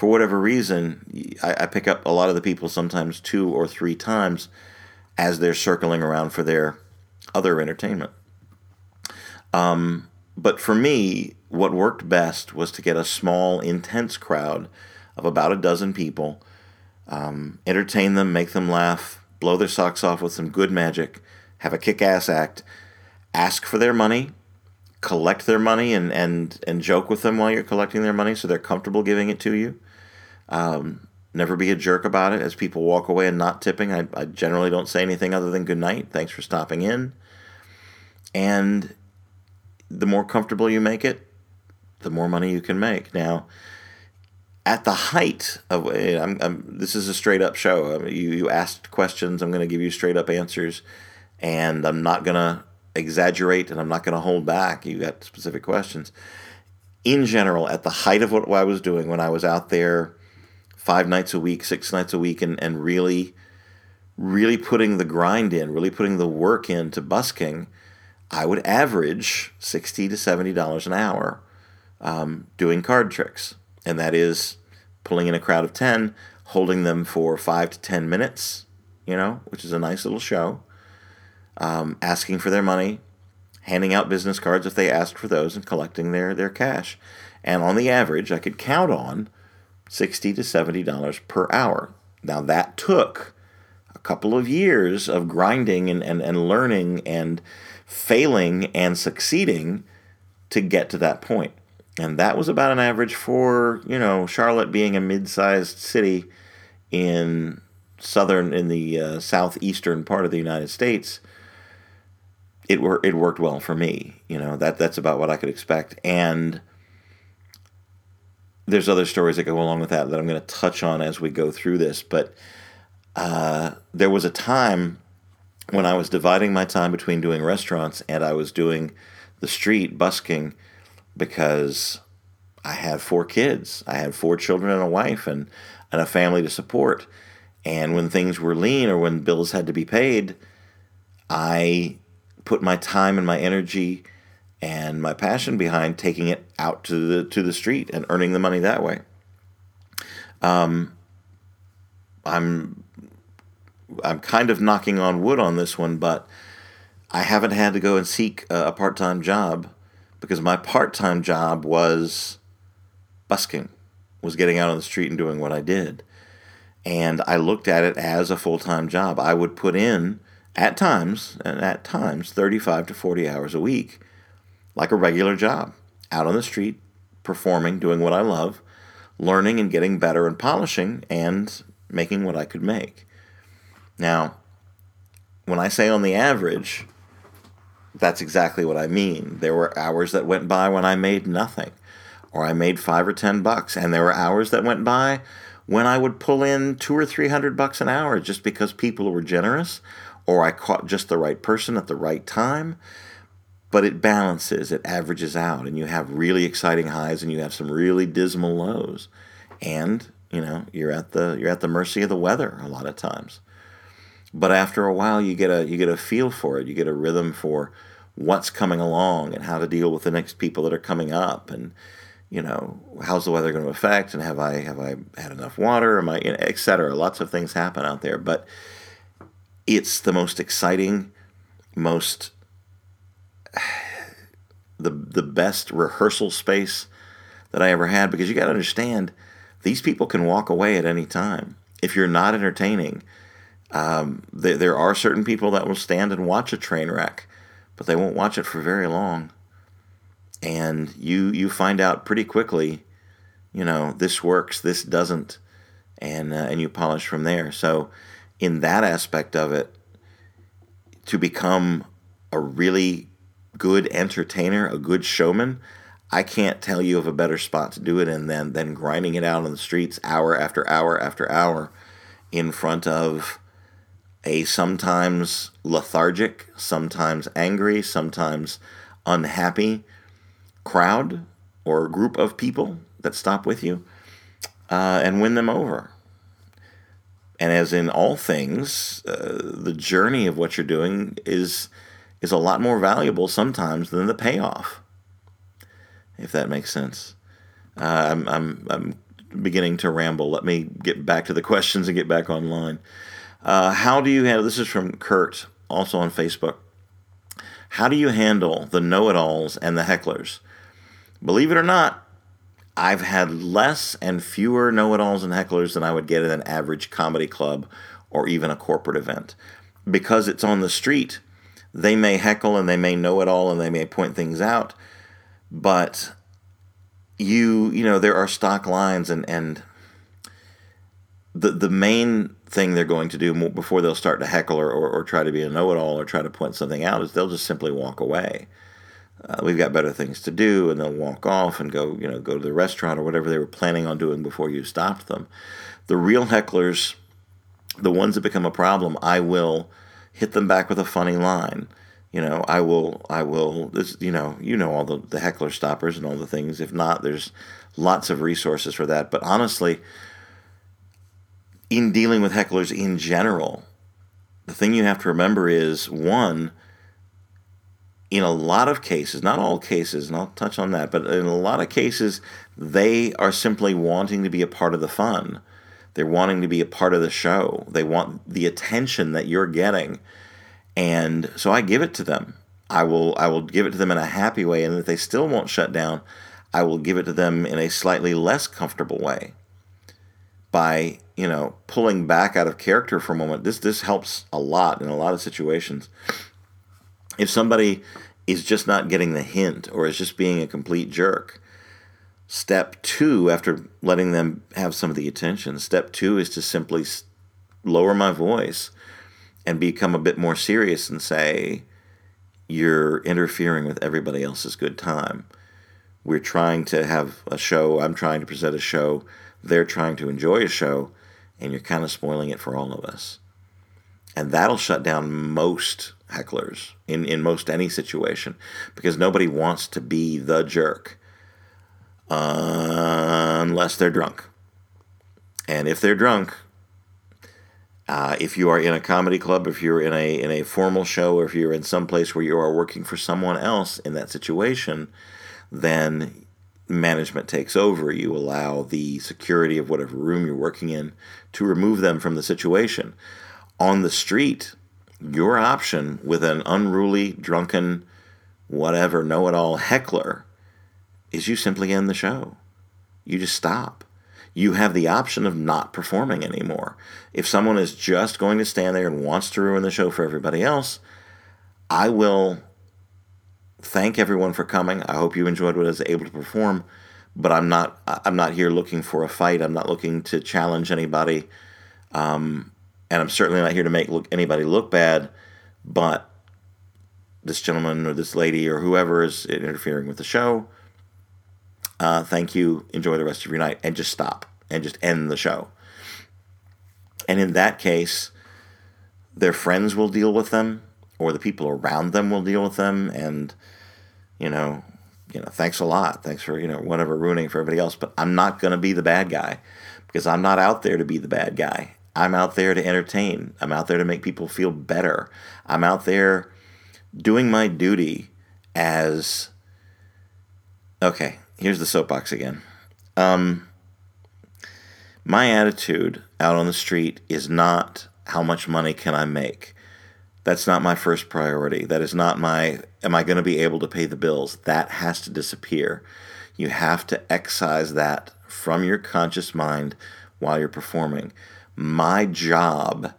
for whatever reason, I, I pick up a lot of the people sometimes two or three times as they're circling around for their other entertainment. Um, but for me, what worked best was to get a small, intense crowd of about a dozen people, um, entertain them, make them laugh, blow their socks off with some good magic, have a kick ass act, ask for their money, collect their money, and, and, and joke with them while you're collecting their money so they're comfortable giving it to you. Um, never be a jerk about it as people walk away and not tipping. I, I generally don't say anything other than good night. Thanks for stopping in. And the more comfortable you make it, the more money you can make. Now, at the height of I'm, I'm, this is a straight up show. I mean, you you asked questions. I'm going to give you straight up answers, and I'm not going to exaggerate and I'm not going to hold back. You got specific questions. In general, at the height of what I was doing when I was out there five nights a week, six nights a week, and, and really, really putting the grind in, really putting the work into busking, I would average sixty to seventy dollars an hour um, doing card tricks, and that is pulling in a crowd of ten, holding them for five to ten minutes, you know, which is a nice little show. Um, asking for their money, handing out business cards if they asked for those, and collecting their their cash. And on the average, I could count on 60 to 70 dollars per hour. Now that took a couple of years of grinding and, and, and learning and failing and succeeding to get to that point. And that was about an average for, you know, Charlotte being a mid-sized city in southern in the uh, southeastern part of the United States. It wor- it worked well for me. You know, that that's about what I could expect. And there's other stories that go along with that that I'm going to touch on as we go through this. But uh, there was a time when I was dividing my time between doing restaurants and I was doing the street busking because I had four kids. I had four children and a wife and, and a family to support. And when things were lean or when bills had to be paid, I put my time and my energy and my passion behind taking it out to the to the street and earning the money that way. Um, I'm I'm kind of knocking on wood on this one, but I haven't had to go and seek a part time job because my part time job was busking, was getting out on the street and doing what I did. And I looked at it as a full time job. I would put in, at times, and at times, 35 to 40 hours a week like a regular job, out on the street, performing, doing what I love, learning and getting better and polishing and making what I could make. Now, when I say on the average, that's exactly what I mean. There were hours that went by when I made nothing, or I made five or ten bucks, and there were hours that went by when I would pull in two or three hundred bucks an hour just because people were generous, or I caught just the right person at the right time but it balances, it averages out, and you have really exciting highs and you have some really dismal lows. And, you know, you're at the you're at the mercy of the weather a lot of times. But after a while you get a you get a feel for it, you get a rhythm for what's coming along and how to deal with the next people that are coming up and you know, how's the weather going to affect, and have I have I had enough water? Am I, you know, et cetera. Lots of things happen out there, but it's the most exciting, most [sighs] the the best rehearsal space that I ever had because you got to understand these people can walk away at any time if you're not entertaining. Um, there, there are certain people that will stand and watch a train wreck, but they won't watch it for very long. And you you find out pretty quickly, you know, this works, this doesn't, and uh, and you polish from there. So, in that aspect of it, to become a really good entertainer, a good showman, I can't tell you of a better spot to do it in than than grinding it out on the streets hour after hour after hour in front of a sometimes lethargic, sometimes angry, sometimes unhappy crowd or group of people that stop with you uh, and win them over. And as in all things, uh, the journey of what you're doing is is a lot more valuable sometimes than the payoff. If that makes sense. Uh, I'm, I'm, I'm beginning to ramble. Let me get back to the questions and get back online. Uh, how do you handle this? Is from Kurt, also on Facebook. How do you handle the know it alls and the hecklers? Believe it or not, I've had less and fewer know it alls and hecklers than I would get at an average comedy club or even a corporate event. Because it's on the street, they may heckle and they may know it all and they may point things out, but you, you know, there are stock lines and, and the, the main thing they're going to do before they'll start to heckle or, or, or try to be a know it all or try to point something out is they'll just simply walk away. Uh, we've got better things to do, and they'll walk off and go, you know, go to the restaurant or whatever they were planning on doing before you stopped them. The real hecklers, the ones that become a problem, I will hit them back with a funny line. You know, I will, I will. This, you know, you know all the the heckler stoppers and all the things. If not, there's lots of resources for that. But honestly, in dealing with hecklers in general, the thing you have to remember is one, in a lot of cases, not all cases, and I'll touch on that, but in a lot of cases, they are simply wanting to be a part of the fun. They're wanting to be a part of the show. They want the attention that you're getting. And so I give it to them. I will I will give it to them in a happy way and if they still won't shut down, I will give it to them in a slightly less comfortable way by you know pulling back out of character for a moment this this helps a lot in a lot of situations. If somebody is just not getting the hint or is just being a complete jerk step two after letting them have some of the attention step two is to simply lower my voice and become a bit more serious and say you're interfering with everybody else's good time. We're trying to have a show. I'm trying to present a show. They're trying to enjoy a show, and you're kind of spoiling it for all of us. And that'll shut down most hecklers in, in most any situation because nobody wants to be the jerk uh, unless they're drunk. And if they're drunk, uh, if you are in a comedy club, if you're in a in a formal show, or if you're in some place where you are working for someone else in that situation, then management takes over, you allow the security of whatever room you're working in to remove them from the situation. On the street, your option with an unruly, drunken, whatever, know it all heckler is you simply end the show. You just stop. You have the option of not performing anymore. If someone is just going to stand there and wants to ruin the show for everybody else, I will thank everyone for coming. I hope you enjoyed what I was able to perform. But I'm not. I'm not here looking for a fight. I'm not looking to challenge anybody, um, and I'm certainly not here to make look, anybody look bad. But this gentleman or this lady or whoever is interfering with the show, uh, thank you. Enjoy the rest of your night, and just stop and just end the show. And in that case, their friends will deal with them or the people around them will deal with them and you know you know thanks a lot. Thanks for you know whatever ruining for everybody else. But i'm not going to be the bad guy because i'm not out there to be the bad guy. I'm out there to entertain. I'm out there to make people feel better. I'm out there doing my duty as okay here's the soapbox again. Um, my attitude out on the street is not how much money can I make. That's not my first priority. That is not my, am I going to be able to pay the bills? That has to disappear. You have to excise that from your conscious mind while you're performing. My job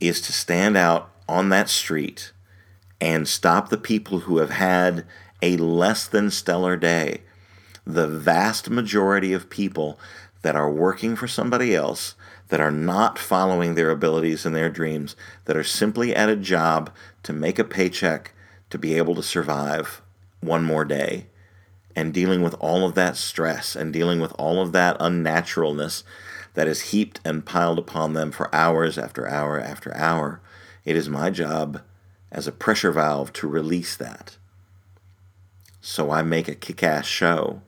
is to stand out on that street and stop the people who have had a less than stellar day. The vast majority of people that are working for somebody else, that are not following their abilities and their dreams, that are simply at a job to make a paycheck to be able to survive one more day, and dealing with all of that stress and dealing with all of that unnaturalness that is heaped and piled upon them for hours after hour after hour. It is my job as a pressure valve to release that. So I make a kick ass show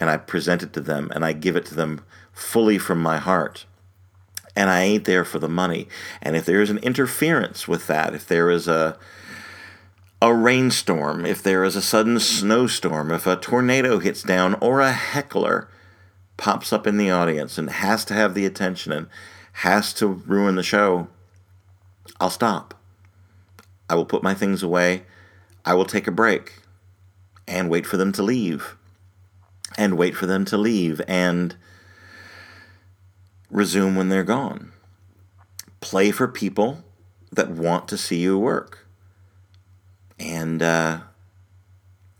and I present it to them and I give it to them fully from my heart. And I ain't there for the money. And if there is an interference with that, if there is a a rainstorm, if there is a sudden snowstorm, if a tornado hits down, or a heckler pops up in the audience and has to have the attention and has to ruin the show, I'll stop. I will put my things away. I will take a break and wait for them to leave and wait for them to leave and resume when they're gone. Play for people that want to see you work. And uh,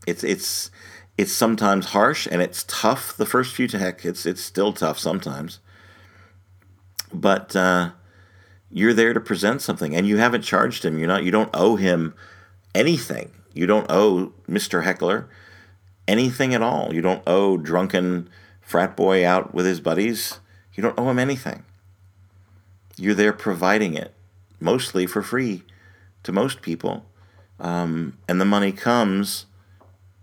it's it's it's sometimes harsh and it's tough the first few heck it's it's still tough sometimes. But uh, you're there to present something and you haven't charged him. You're not you don't owe him anything. You don't owe Mr. Heckler anything at all. You don't owe drunken frat boy out with his buddies. You don't owe him anything. You're there providing it, mostly for free to most people. Um, and the money comes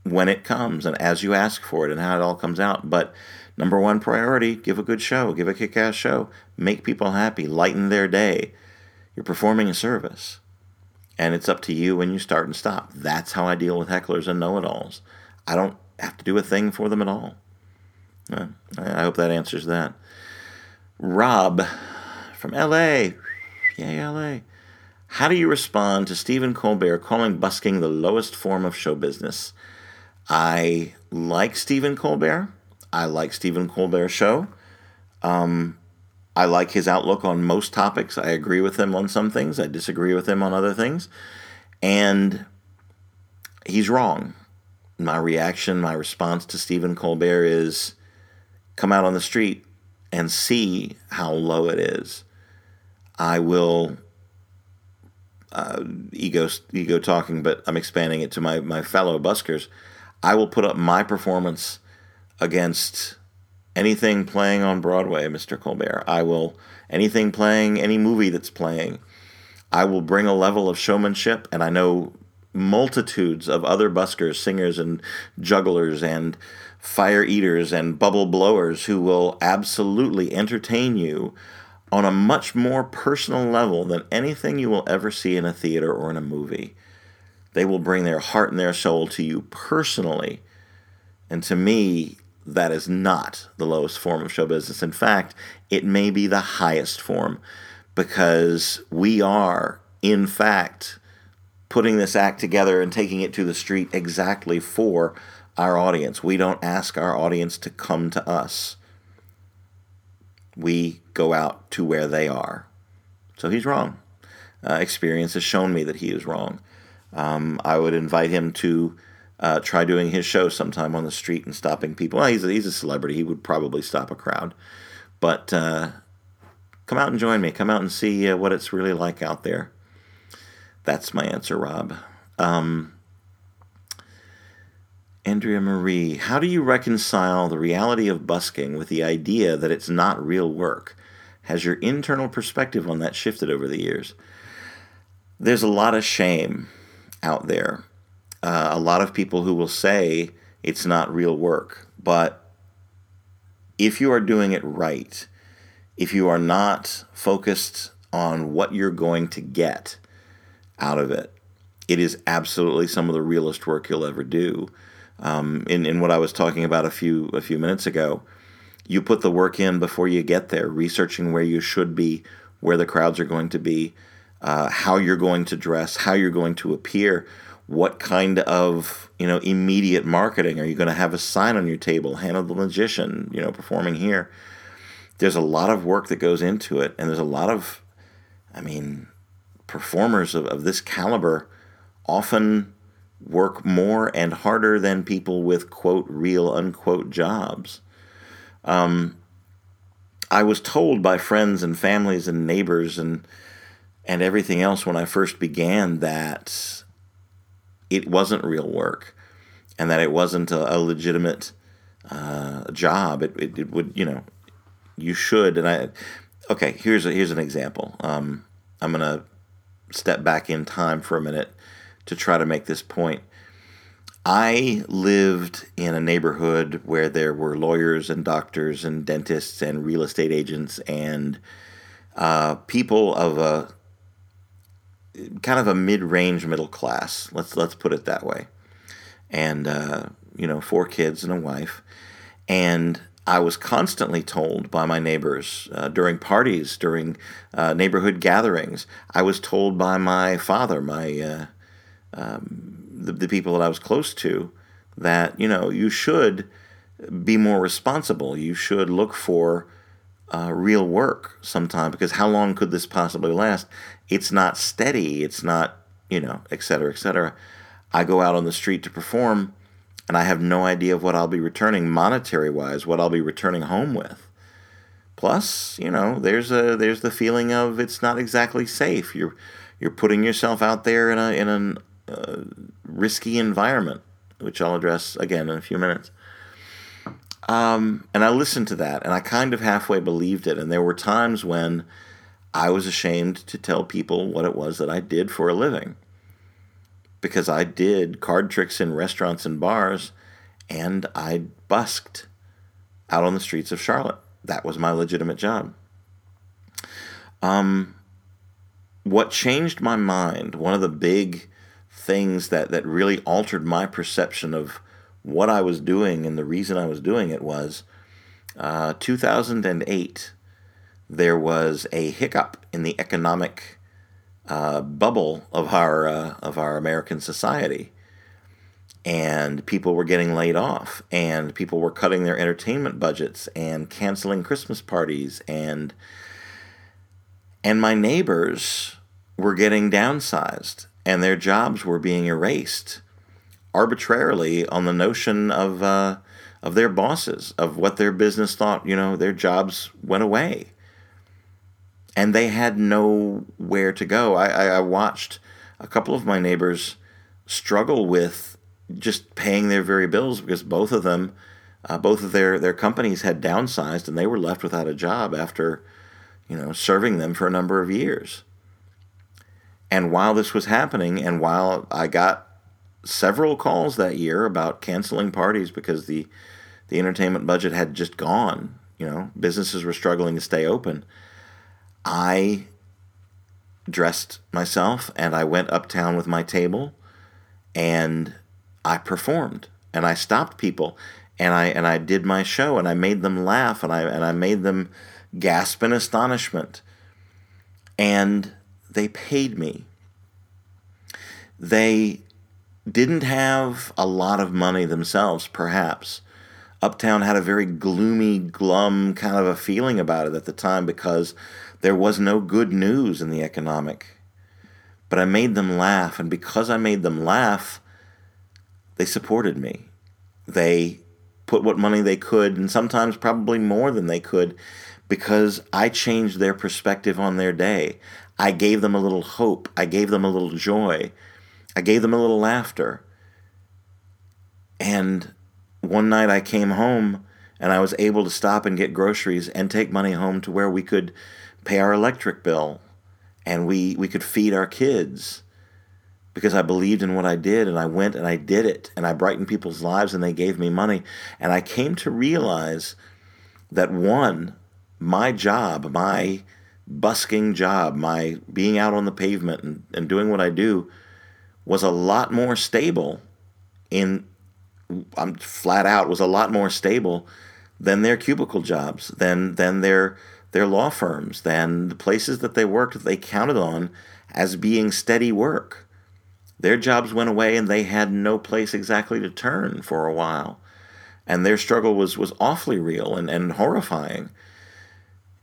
when it comes and as you ask for it and how it all comes out. But number one priority give a good show, give a kick ass show, make people happy, lighten their day. You're performing a service. And it's up to you when you start and stop. That's how I deal with hecklers and know it alls. I don't have to do a thing for them at all. I hope that answers that. Rob from LA. Yay, LA. How do you respond to Stephen Colbert calling busking the lowest form of show business? I like Stephen Colbert. I like Stephen Colbert's show. Um, I like his outlook on most topics. I agree with him on some things. I disagree with him on other things. And he's wrong my reaction, my response to Stephen Colbert is come out on the street and see how low it is. I will uh, ego ego talking, but I'm expanding it to my my fellow buskers. I will put up my performance against anything playing on Broadway, Mr. Colbert. I will anything playing, any movie that's playing. I will bring a level of showmanship, and I know multitudes of other buskers, singers, and jugglers, and fire eaters and bubble blowers who will absolutely entertain you on a much more personal level than anything you will ever see in a theater or in a movie. They will bring their heart and their soul to you personally. And to me, that is not the lowest form of show business. In fact, it may be the highest form because we are, in fact, putting this act together and taking it to the street exactly for our audience. We don't ask our audience to come to us. We go out to where they are. So he's wrong. Uh, experience has shown me that he is wrong. Um, I would invite him to uh, try doing his show sometime on the street and stopping people. Well, he's a, he's a celebrity. He would probably stop a crowd. But uh, come out and join me. Come out and see uh, what it's really like out there. That's my answer, Rob. Um, Andrea Marie, how do you reconcile the reality of busking with the idea that it's not real work? Has your internal perspective on that shifted over the years? There's a lot of shame out there. Uh, a lot of people who will say it's not real work. But if you are doing it right, if you are not focused on what you're going to get, out of it. It is absolutely some of the realest work you'll ever do. Um, in in what I was talking about a few a few minutes ago, you put the work in before you get there, researching where you should be, where the crowds are going to be, uh, how you're going to dress, how you're going to appear, what kind of you know immediate marketing are you going to have a sign on your table, Hannah the magician, you know, performing here. There's a lot of work that goes into it, and there's a lot of, I mean, performers of, of this caliber often work more and harder than people with quote real unquote jobs. Um, I was told by friends and families and neighbors and and everything else when I first began that it wasn't real work and that it wasn't a, a legitimate uh, job. It, it, it, would, you know, you should. And I, okay, here's a, here's an example. Um, I'm gonna step back in time for a minute to try to make this point. I lived in a neighborhood where there were lawyers and doctors and dentists and real estate agents and uh, people of a kind of a mid-range middle class. Let's let's put it that way. And uh, you know, four kids and a wife, and I was constantly told by my neighbors uh, during parties, during uh, neighborhood gatherings. I was told by my father, my uh, um, the, the people that I was close to, that you know you should be more responsible. You should look for uh, real work sometime because how long could this possibly last? It's not steady. It's not you know, et cetera, et cetera. I go out on the street to perform and I have no idea of what I'll be returning monetary wise, what I'll be returning home with. Plus, you know, there's a there's the feeling of it's not exactly safe. You're you're putting yourself out there in a in a uh, risky environment, which I'll address again in a few minutes. Um, and I listened to that, and I kind of halfway believed it. And there were times when I was ashamed to tell people what it was that I did for a living because I did card tricks in restaurants and bars and I busked out on the streets of Charlotte. That was my legitimate job. Um, what changed my mind, one of the big things that, that really altered my perception of what I was doing and the reason I was doing it was uh, 2008. There was a hiccup in the economic uh, bubble of our uh, of our American society, and people were getting laid off, and people were cutting their entertainment budgets and canceling Christmas parties, and and my neighbors were getting downsized, and their jobs were being erased arbitrarily on the notion of uh, of their bosses, of what their business thought. You know, their jobs went away and they had nowhere to go. I, I, I watched a couple of my neighbors struggle with just paying their very bills because both of them, uh, both of their, their companies had downsized and they were left without a job after, you know, serving them for a number of years. And while this was happening, and while I got several calls that year about canceling parties because the the entertainment budget had just gone, you know, businesses were struggling to stay open. I dressed myself and I went uptown with my table and I performed and I stopped people and I and I did my show and I made them laugh and I and I made them gasp in astonishment and they paid me. They didn't have a lot of money themselves, perhaps. Uptown had a very gloomy, glum kind of a feeling about it at the time because there was no good news in the economic. But I made them laugh, and because I made them laugh, they supported me. They put what money they could, and sometimes probably more than they could, because I changed their perspective on their day. I gave them a little hope. I gave them a little joy. I gave them a little laughter. And one night I came home and I was able to stop and get groceries and take money home to where we could pay our electric bill and we, we could feed our kids because I believed in what I did and I went and I did it and I brightened people's lives and they gave me money. And I came to realize that one, my job, my busking job, my being out on the pavement and, and doing what I do was a lot more stable in I'm flat out was a lot more stable than their cubicle jobs, than than their their law firms, than the places that they worked that they counted on as being steady work. Their jobs went away and they had no place exactly to turn for a while. And their struggle was, was awfully real and, and horrifying.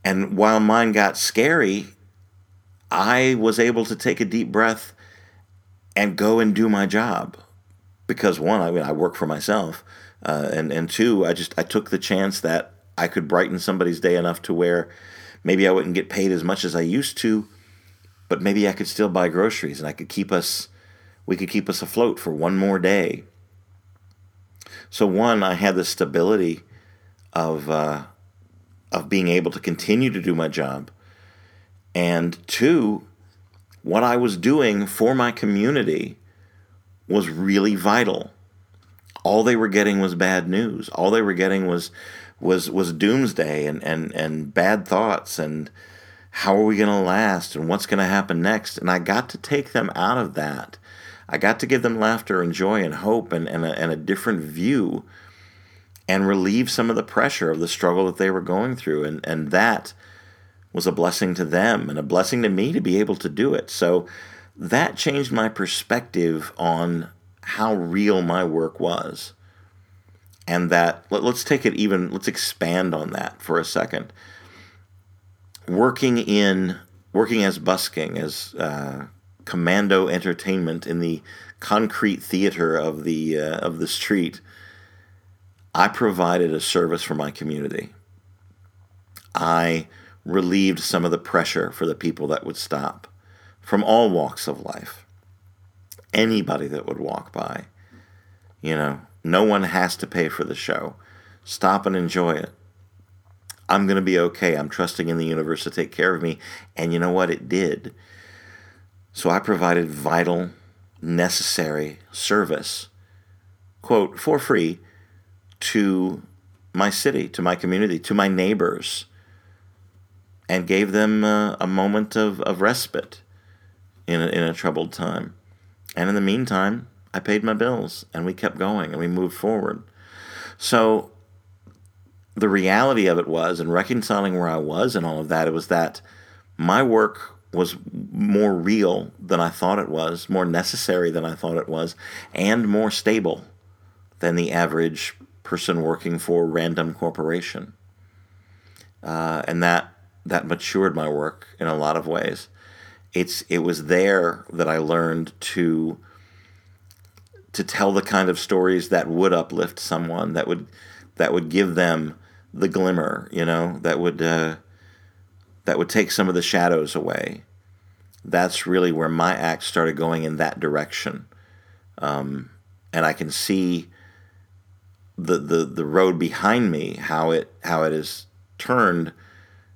And while mine got scary, I was able to take a deep breath and go and do my job. Because one, I mean, I work for myself, uh, and and two, I just I took the chance that I could brighten somebody's day enough to where maybe I wouldn't get paid as much as I used to, but maybe I could still buy groceries and I could keep us, we could keep us afloat for one more day. So one, I had the stability of uh, of being able to continue to do my job. And two, what I was doing for my community was really vital. All they were getting was bad news. All they were getting was was was doomsday and and and bad thoughts and how are we going to last and what's going to happen next and I got to take them out of that. I got to give them laughter and joy and hope and and a, and a different view and relieve some of the pressure of the struggle that they were going through. And, and that was a blessing to them and a blessing to me to be able to do it. So that changed my perspective on how real my work was. And that, let, us take it even, let's expand on that for a second. Working in, working as busking, as uh, commando entertainment in the concrete theater of the, uh, of the street I provided a service for my community. I relieved some of the pressure for the people that would stop from all walks of life. Anybody that would walk by. You know, no one has to pay for the show. Stop and enjoy it. I'm going to be okay. I'm trusting in the universe to take care of me. And you know what? It did. So I provided vital, necessary service, quote, for free to my city, to my community, to my neighbors, and gave them uh, a moment of, of respite in a, in a troubled time. And in the meantime, I paid my bills and we kept going and we moved forward. So the reality of it was, and reconciling where I was and all of that, it was that my work was more real than I thought it was, more necessary than I thought it was, and more stable than the average person working for random corporation. Uh, and that that matured my work in a lot of ways. It's it was there that I learned to to tell the kind of stories that would uplift someone, that would that would give them the glimmer, you know, that would uh, that would take some of the shadows away. That's really where my act started going in that direction, um, and I can see the, the, the road behind me, how it how it is turned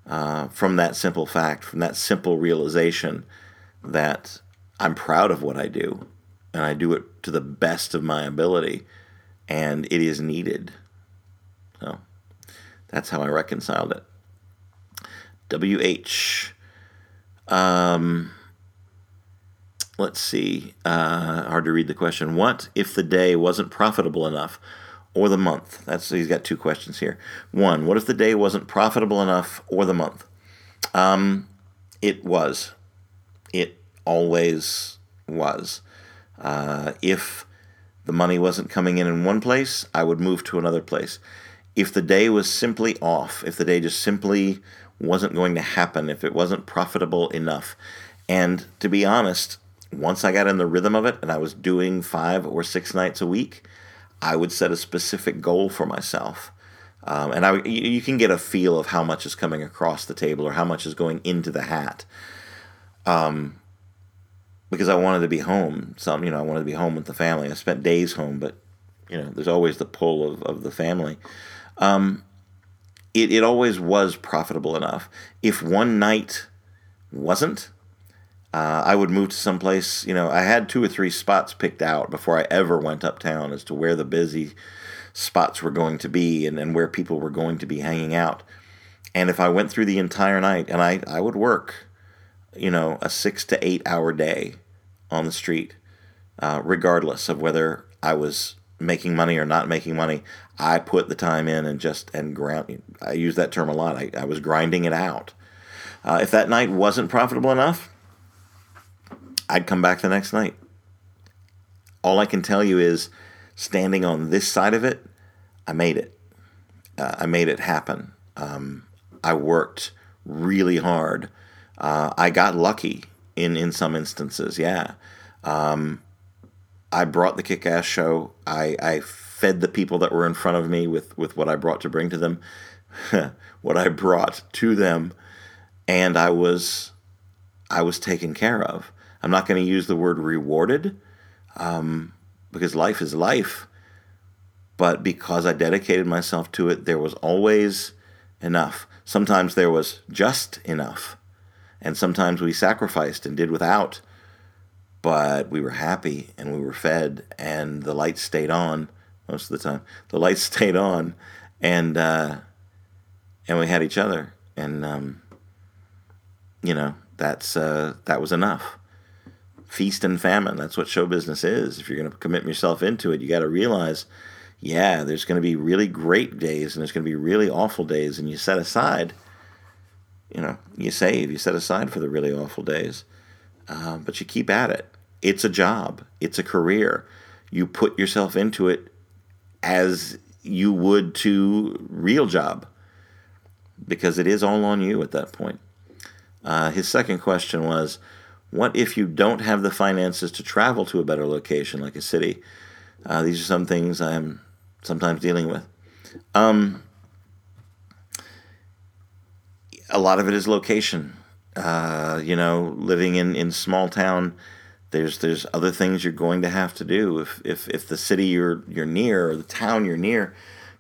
uh, from that simple fact, from that simple realization that I'm proud of what I do, and I do it to the best of my ability, and it is needed. So that's how I reconciled it. WH. Um, let's see. Uh, hard to read the question. What if the day wasn't profitable enough? Or the month? That's he's got two questions here. One, what if the day wasn't profitable enough or the month? Um, it was. It always was. Uh, if the money wasn't coming in in one place, I would move to another place. If the day was simply off, if the day just simply wasn't going to happen, if it wasn't profitable enough, and to be honest, once I got in the rhythm of it and I was doing five or six nights a week, I would set a specific goal for myself. Um, and I, you can get a feel of how much is coming across the table or how much is going into the hat. Um, because I wanted to be home. Some, you know, I wanted to be home with the family. I spent days home, but you know, there's always the pull of, of the family. Um, it, it always was profitable enough. If one night wasn't, uh, I would move to some place. You know, I had two or three spots picked out before I ever went uptown as to where the busy spots were going to be and, and where people were going to be hanging out. And if I went through the entire night, and I, I would work, you know, a six to eight hour day on the street, uh, regardless of whether I was making money or not making money, I put the time in and just and ground. I use that term a lot. I, I was grinding it out. Uh, if that night wasn't profitable enough, I'd come back the next night. All I can tell you is, standing on this side of it, I made it. Uh, I made it happen. Um, I worked really hard. Uh, I got lucky in in some instances. Yeah. Um, I brought the kick ass show. I, I fed the people that were in front of me with, with what I brought to bring to them, [laughs] what I brought to them, and I was I was taken care of. I'm not going to use the word rewarded um, because life is life, but because I dedicated myself to it, there was always enough. Sometimes there was just enough, and sometimes we sacrificed and did without but we were happy and we were fed and the lights stayed on most of the time. The lights [laughs] stayed on and uh, and we had each other and um, you know that's uh, that was enough. Feast and famine. That's what show business is. If you're going to commit yourself into it, you got to realize, yeah, there's going to be really great days and there's going to be really awful days, and you set aside. You know, you save, you set aside for the really awful days, uh, but you keep at it it's a job, it's a career. You put yourself into it as you would to real job because it is all on you at that point. Uh, his second question was, what if you don't have the finances to travel to a better location like a city? Uh, these are some things I'm sometimes dealing with. Um, a lot of it is location. Uh, you know, living in, in small town there's there's other things you're going to have to do if if, if the city you're you're near or the town you're near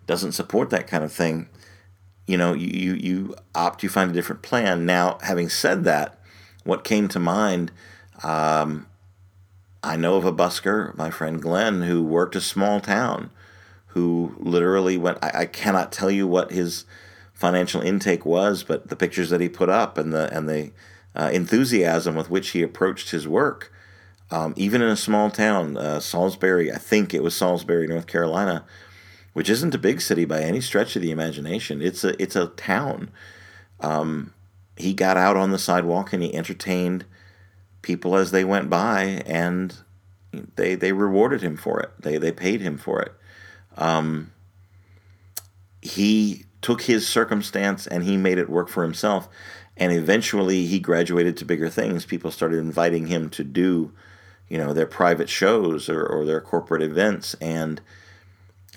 doesn't support that kind of thing you know you you, you opt you find a different plan now having said that what came to mind um, I know of a busker my friend Glenn who worked a small town who literally went I, I cannot tell you what his financial intake was but the pictures that he put up and the and the uh, enthusiasm with which he approached his work um, even in a small town, uh, Salisbury, I think it was Salisbury, North Carolina, which isn't a big city by any stretch of the imagination. It's a it's a town. Um, he got out on the sidewalk and he entertained people as they went by, and they they rewarded him for it. They they paid him for it. Um, he took his circumstance and he made it work for himself. And eventually, he graduated to bigger things. People started inviting him to do you know, their private shows or, or their corporate events. And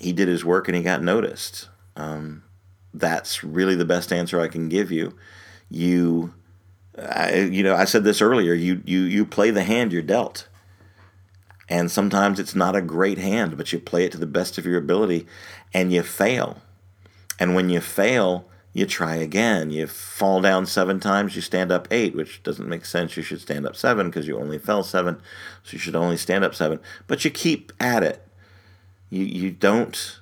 he did his work and he got noticed. Um, that's really the best answer I can give you. You, I, you know, I said this earlier. You you you play the hand you're dealt, and sometimes it's not a great hand, but you play it to the best of your ability, and you fail. And when you fail, you try again. You fall down seven times, you stand up eight, which doesn't make sense. You should stand up seven because you only fell seven, so you should only stand up seven. But you keep at it. You you don't.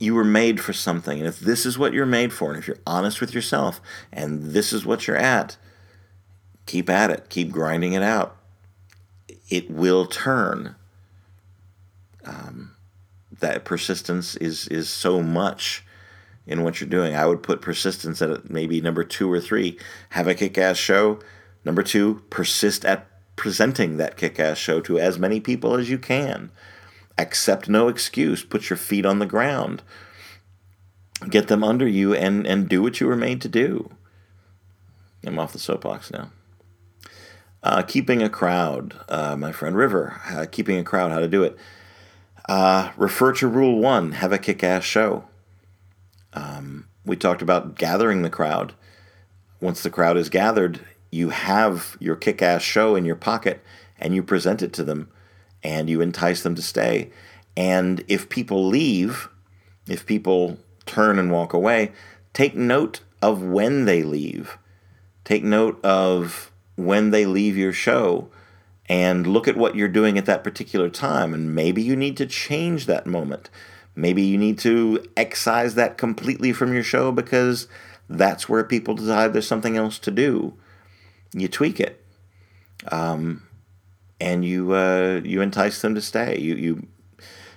You were made for something, and if this is what you're made for, and if you're honest with yourself, and this is what you're at, keep at it. Keep grinding it out. It will turn. Um, that persistence is is so much in what you're doing. I would put persistence at maybe number two or three. Have a kick ass show. Number two, persist at presenting that kick ass show to as many people as you can. Accept no excuse. Put your feet on the ground. Get them under you and, and do what you were made to do. I'm off the soapbox now. Uh, keeping a crowd, uh, my friend River, uh, keeping a crowd, how to do it. Uh, refer to rule one have a kick ass show. Um, we talked about gathering the crowd. Once the crowd is gathered, you have your kick ass show in your pocket and you present it to them and you entice them to stay. And if people leave, if people turn and walk away, take note of when they leave. Take note of when they leave your show and look at what you're doing at that particular time. And maybe you need to change that moment. Maybe you need to excise that completely from your show because that's where people decide there's something else to do. You tweak it, um, and you uh, you entice them to stay. You you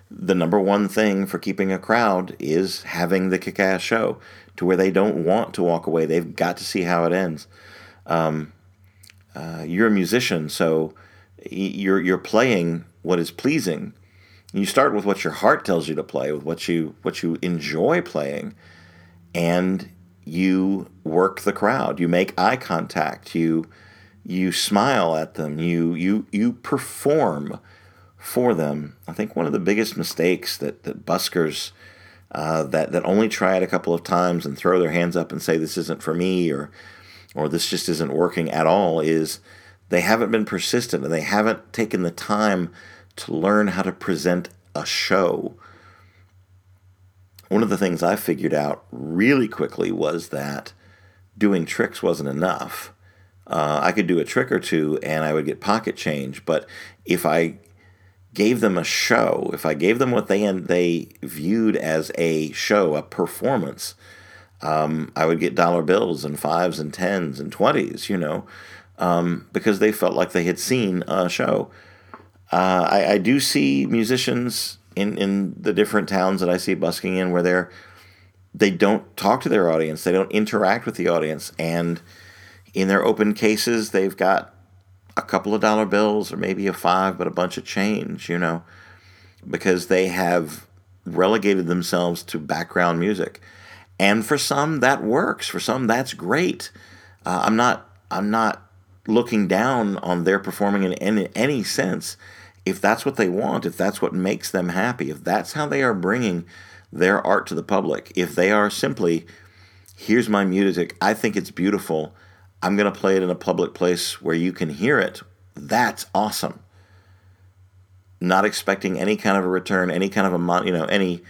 the number one thing for keeping a crowd is having the kick ass show to where they don't want to walk away. They've got to see how it ends. Um, uh, you're a musician, so you're you're playing what is pleasing. You start with what your heart tells you to play, with what you what you enjoy playing, and you work the crowd. You make eye contact. You you smile at them. You you you perform for them. I think one of the biggest mistakes that that buskers uh, that that only try it a couple of times and throw their hands up and say this isn't for me or or this just isn't working at all is they haven't been persistent and they haven't taken the time to learn how to present a show. One of the things I figured out really quickly was that doing tricks wasn't enough. Uh, I could do a trick or two and I would get pocket change, but if I gave them a show, if I gave them what they they viewed as a show, a performance, um, I would get dollar bills and fives and tens and twenties, you know, um, because they felt like they had seen a show. Uh, I, I, do see musicians in, in the different towns that I see busking in where they're they don't talk to their audience, they don't interact with the audience, and in their open cases, they've got a couple of dollar bills or maybe a five, but a bunch of change, you know, because they have relegated themselves to background music. And for some, that works. For some, that's great. Uh, I'm not. I'm not looking down on their performing in any, any sense. If that's what they want, if that's what makes them happy, if that's how they are bringing their art to the public, if they are simply, here's my music, I think it's beautiful, I'm going to play it in a public place where you can hear it. That's awesome. Not expecting any kind of a return, any kind of a mon- you know any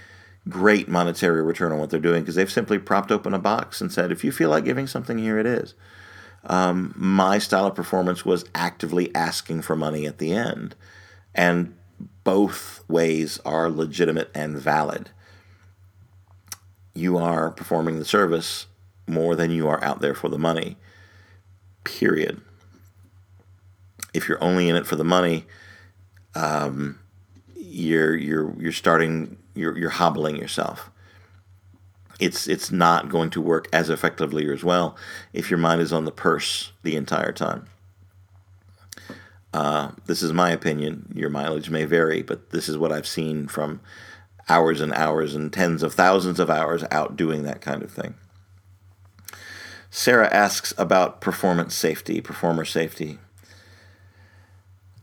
great monetary return on what they're doing because they've simply propped open a box and said, if you feel like giving something, here it is. Um, my style of performance was actively asking for money at the end, and both ways are legitimate and valid. You are performing the service more than you are out there for the money period. If you're only in it for the money, um, you're you're you're starting you're you're hobbling yourself. It's it's not going to work as effectively or as well if your mind is on the purse the entire time. Uh, this is my opinion. Your mileage may vary, but this is what I've seen from hours and hours and tens of thousands of hours out doing that kind of thing. Sarah asks about performance safety, performer safety.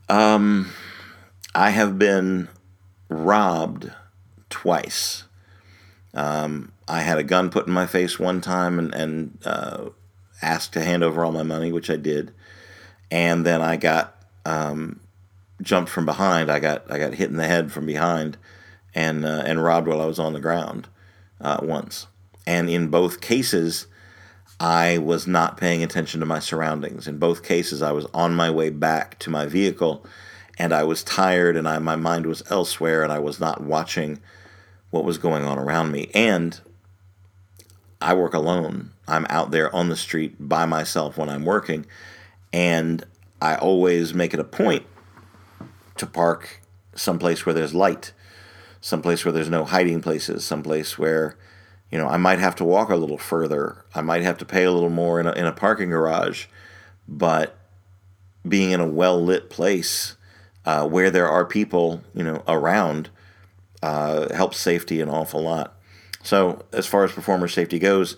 Um, I have been robbed twice. Um, I had a gun put in my face one time and, and uh, asked to hand over all my money, which I did. And then I got um, jumped from behind. I got I got hit in the head from behind, and uh, and robbed while I was on the ground uh, once. And in both cases, I was not paying attention to my surroundings. In both cases, I was on my way back to my vehicle and I was tired and I, my mind was elsewhere and I was not watching what was going on around me. And I work alone. I'm out there on the street by myself when I'm working. And I always make it a point to park someplace where there's light, someplace where there's no hiding places, someplace where you know, I might have to walk a little further. I might have to pay a little more in a, in a parking garage, but being in a well lit place uh, where there are people, you know, around uh, helps safety an awful lot. So, as far as performer safety goes,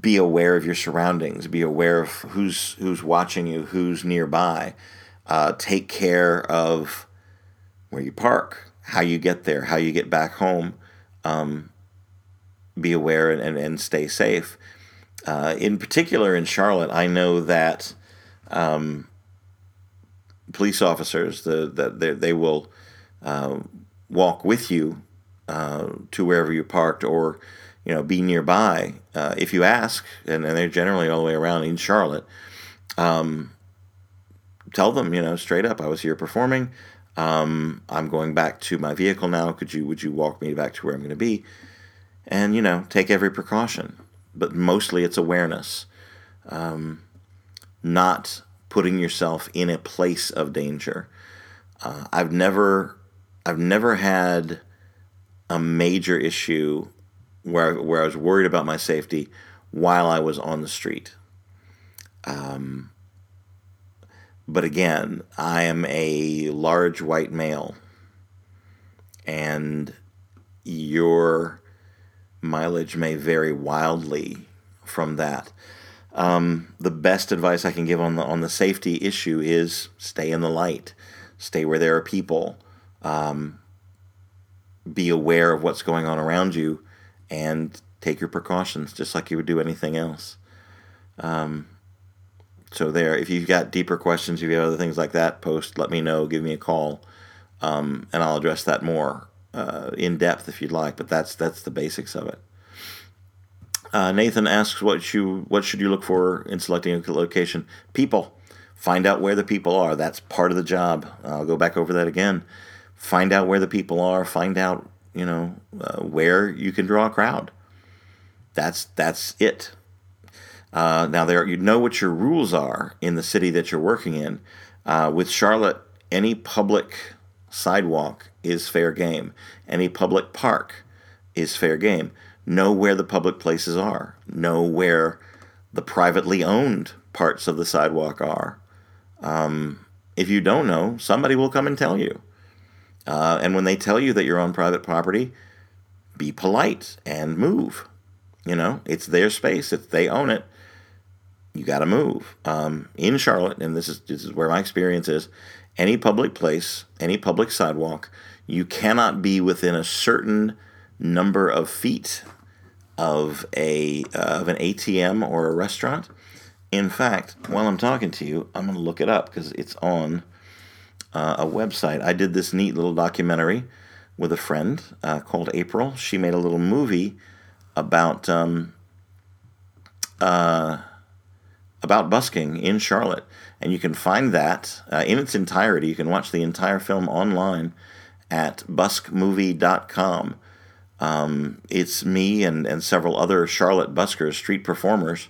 be aware of your surroundings. Be aware of who's who's watching you, who's nearby. Uh, take care of where you park, how you get there, how you get back home. Um, be aware and, and, and stay safe. Uh, in particular, in Charlotte, I know that um, police officers the, that they, they will uh, walk with you uh, to wherever you parked or you know be nearby uh, if you ask, and, and, they're generally all the way around in Charlotte. Um, tell them you know straight up, I was here performing. Um, I'm going back to my vehicle now. Could you would you walk me back to where I'm going to be? And you know take every precaution but mostly it's awareness um, not putting yourself in a place of danger uh, i've never I've never had a major issue where where I was worried about my safety while I was on the street. Um, but again, I am a large white male, and your mileage may vary wildly from that. Um, the best advice I can give on the on the safety issue is stay in the light, stay where there are people, um, be aware of what's going on around you, and take your precautions just like you would do anything else. Um, so there, if you've got deeper questions, if you have other things like that, post, let me know, give me a call, um, and I'll address that more uh, in depth if you'd like. But that's that's the basics of it. Uh, Nathan asks what you what should you look for in selecting a location? People. Find out where the people are. That's part of the job. I'll go back over that again. Find out where the people are. Find out you know uh, where you can draw a crowd. That's that's it. Uh, now there you know what your rules are in the city that you're working in. Uh, with Charlotte, any public sidewalk is fair game. Any public park is fair game. Know where the public places are. Know where the privately owned parts of the sidewalk are. Um, if you don't know, somebody will come and tell you. Uh, and when they tell you that you're on private property, be polite and move. You know, it's their space. If they own it, you got to move. Um, in Charlotte, and this is this is where my experience is. Any public place, any public sidewalk, you cannot be within a certain number of feet of a uh, of an ATM or a restaurant. In fact, while I'm talking to you, I'm going to look it up because it's on uh, a website. I did this neat little documentary with a friend uh, called April. She made a little movie about um, uh, about busking in Charlotte, and you can find that uh, in its entirety. You can watch the entire film online at buskmovie.com. Um, it's me and, and several other Charlotte buskers, street performers,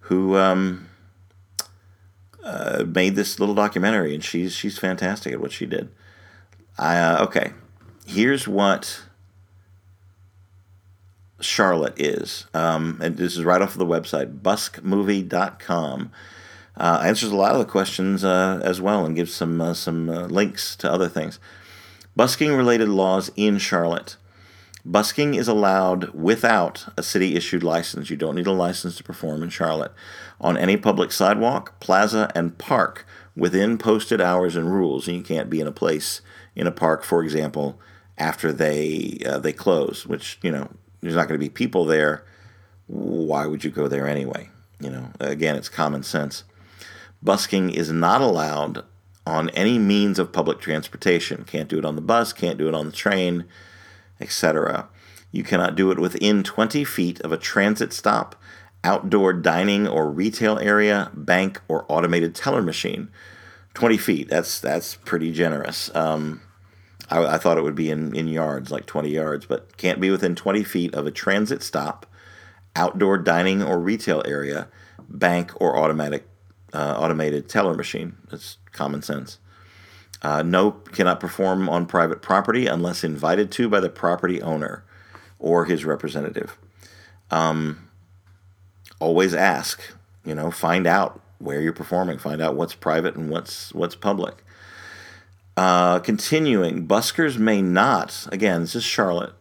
who um, uh, made this little documentary, and she's she's fantastic at what she did. I, uh, okay, here's what Charlotte is, um, and this is right off of the website buskmovie.com. Uh, answers a lot of the questions uh, as well, and gives some uh, some uh, links to other things. Busking related laws in Charlotte. Busking is allowed without a city issued license. You don't need a license to perform in Charlotte on any public sidewalk, plaza, and park within posted hours and rules. And you can't be in a place in a park, for example, after they uh, they close, which you know there's not going to be people there. Why would you go there anyway? You know, again, it's common sense. Busking is not allowed on any means of public transportation. Can't do it on the bus, can't do it on the train, etc. You cannot do it within 20 feet of a transit stop, outdoor dining or retail area, bank, or automated teller machine. 20 feet, that's, that's pretty generous. Um, I, I, thought it would be in, in yards, like 20 yards, but can't be within 20 feet of a transit stop, outdoor dining or retail area, bank, or automatic uh, automated teller machine. That's common sense. Uh, no, cannot perform on private property unless invited to by the property owner or his representative. Um, always ask, you know, find out where you're performing, find out what's private and what's what's public. Uh, continuing, buskers may not. Again, this is Charlotte,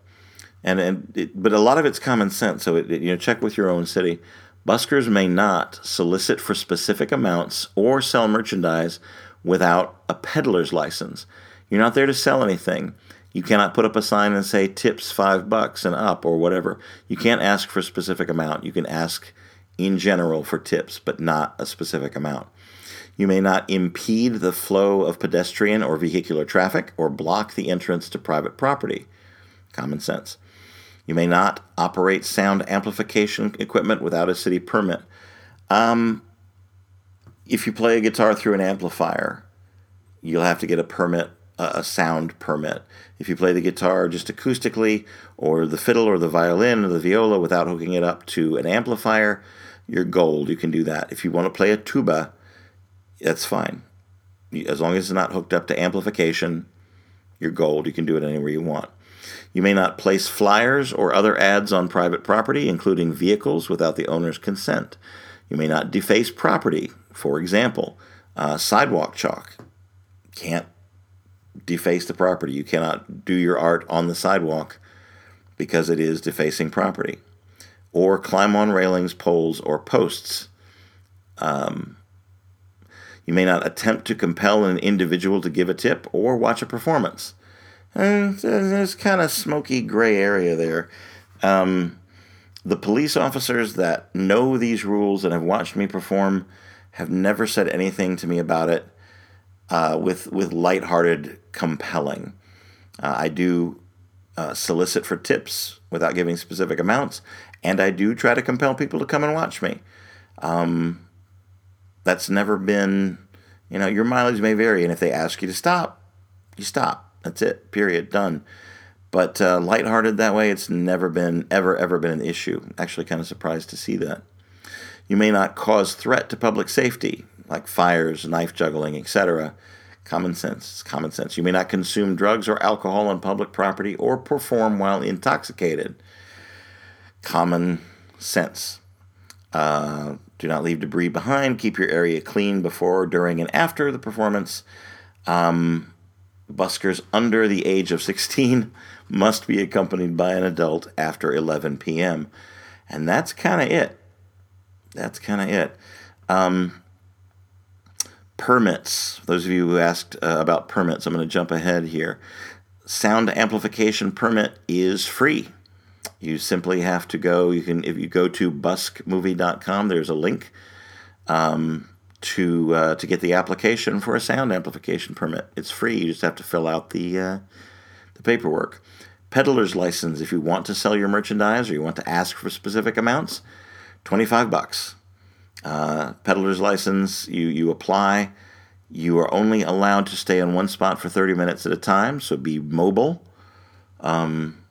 and and it, but a lot of it's common sense. So it, it, you know, check with your own city. Buskers may not solicit for specific amounts or sell merchandise without a peddler's license. You're not there to sell anything. You cannot put up a sign and say tips five bucks and up or whatever. You can't ask for a specific amount. You can ask in general for tips, but not a specific amount. You may not impede the flow of pedestrian or vehicular traffic or block the entrance to private property. Common sense. You may not operate sound amplification equipment without a city permit. Um, if you play a guitar through an amplifier, you'll have to get a permit, a sound permit. If you play the guitar just acoustically, or the fiddle, or the violin, or the viola without hooking it up to an amplifier, you're gold. You can do that. If you want to play a tuba, that's fine. As long as it's not hooked up to amplification, you're gold. You can do it anywhere you want. You may not place flyers or other ads on private property, including vehicles, without the owner's consent. You may not deface property. For example, uh, sidewalk chalk. Can't deface the property. You cannot do your art on the sidewalk because it is defacing property. Or climb on railings, poles, or posts. Um, you may not attempt to compel an individual to give a tip or watch a performance. And there's kind of smoky gray area there. Um, the police officers that know these rules and have watched me perform have never said anything to me about it uh, with with lighthearted compelling. Uh, I do uh, solicit for tips without giving specific amounts, and I do try to compel people to come and watch me. Um, that's never been, you know, your mileage may vary, and if they ask you to stop, you stop. That's it. Period. Done. But uh, lighthearted that way, it's never been, ever, ever been an issue. Actually, kind of surprised to see that. You may not cause threat to public safety, like fires, knife juggling, etc. Common sense. It's common sense. You may not consume drugs or alcohol on public property or perform while intoxicated. Common sense. Uh, do not leave debris behind. Keep your area clean before, during, and after the performance. Um, buskers under the age of 16 must be accompanied by an adult after 11 p.m. And that's kind of it. That's kind of it. Um, permits. Those of you who asked uh, about permits, I'm going to jump ahead here. Sound amplification permit is free. You simply have to go. You can if you go to buskmovie.com. There's a link. Um, to uh, to get the application for a sound amplification permit. It's free. You just have to fill out the uh, the paperwork. Peddler's license. If you want to sell your merchandise or you want to ask for specific amounts, twenty five bucks. Uh, peddler's license. You you apply. You are only allowed to stay in one spot for thirty minutes at a time. So be mobile. Um,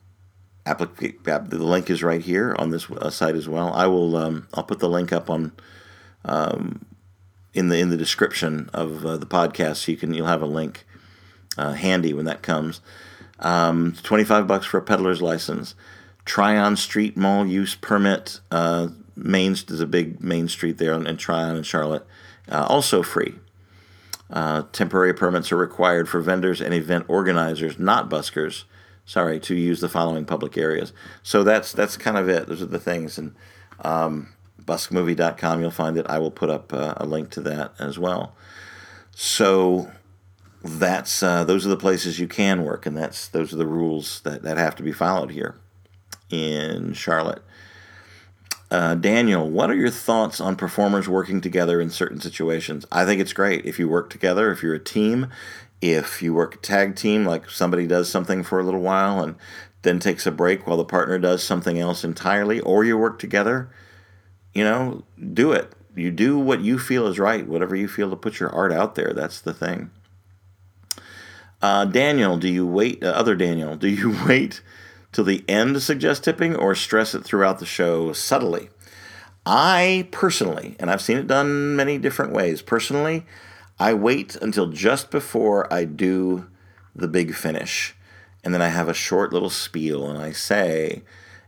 applic- the link is right here on this uh, site as well. I will. Um, I'll put the link up on um, in the in the description of uh, the podcast, so you can you'll have a link uh, handy when that comes. Um, Twenty five bucks for a peddler's license. Tryon Street Mall use permit. Uh, Main there's a big main street there in, in Tryon and Charlotte, uh, also free. Uh, temporary permits are required for vendors and event organizers, not buskers. Sorry, to use the following public areas. So that's that's kind of it. Those are the things, and um, buskmovie.com, you'll find that I will put up uh, a link to that as well. So that's uh, those are the places you can work, and that's those are the rules that, that have to be followed here in Charlotte. Uh, Daniel, what are your thoughts on performers working together in certain situations? I think it's great if you work together, if you're a team, if you work a tag team, like somebody does something for a little while and then takes a break while the partner does something else entirely, or you work together you know, do it. You do what you feel is right, whatever you feel to put your art out there. That's the thing. Uh, Daniel, do you wait? Uh, other Daniel, do you [laughs] wait till the end to suggest tipping or stress it throughout the show subtly? I personally, and I've seen it done many different ways. Personally, I wait until just before I do the big finish. And then I have a short little spiel and I say,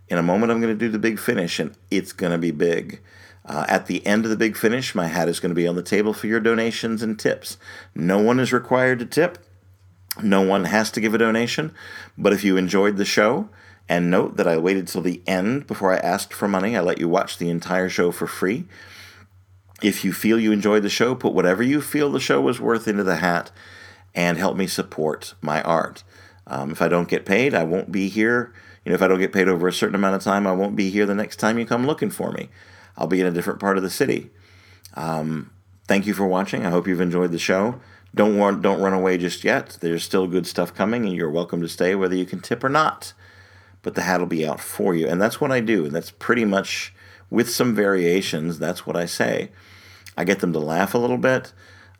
in a moment, I'm going to do the big finish, and it's going to be big. Uh, at the end of the big finish, my hat is going to be on the table for your donations and tips. No one is required to tip. No one has to give a donation. But if you enjoyed the show, and note that I waited till the end before I asked for money, I let you watch the entire show for free. If you feel you enjoyed the show, put whatever you feel the show was worth into the hat and help me support my art. Um, if I don't get paid, I won't be here you know, if I don't get paid over a certain amount of time, I won't be here the next time you come looking for me. I'll be in a different part of the city. Um, thank you for watching. I hope you've enjoyed the show. Don't don't run away just yet. There's still good stuff coming, and you're welcome to stay whether you can tip or not. But the hat will be out for you, and that's what I do. And that's pretty much, with some variations, that's what I say. I get them to laugh a little bit.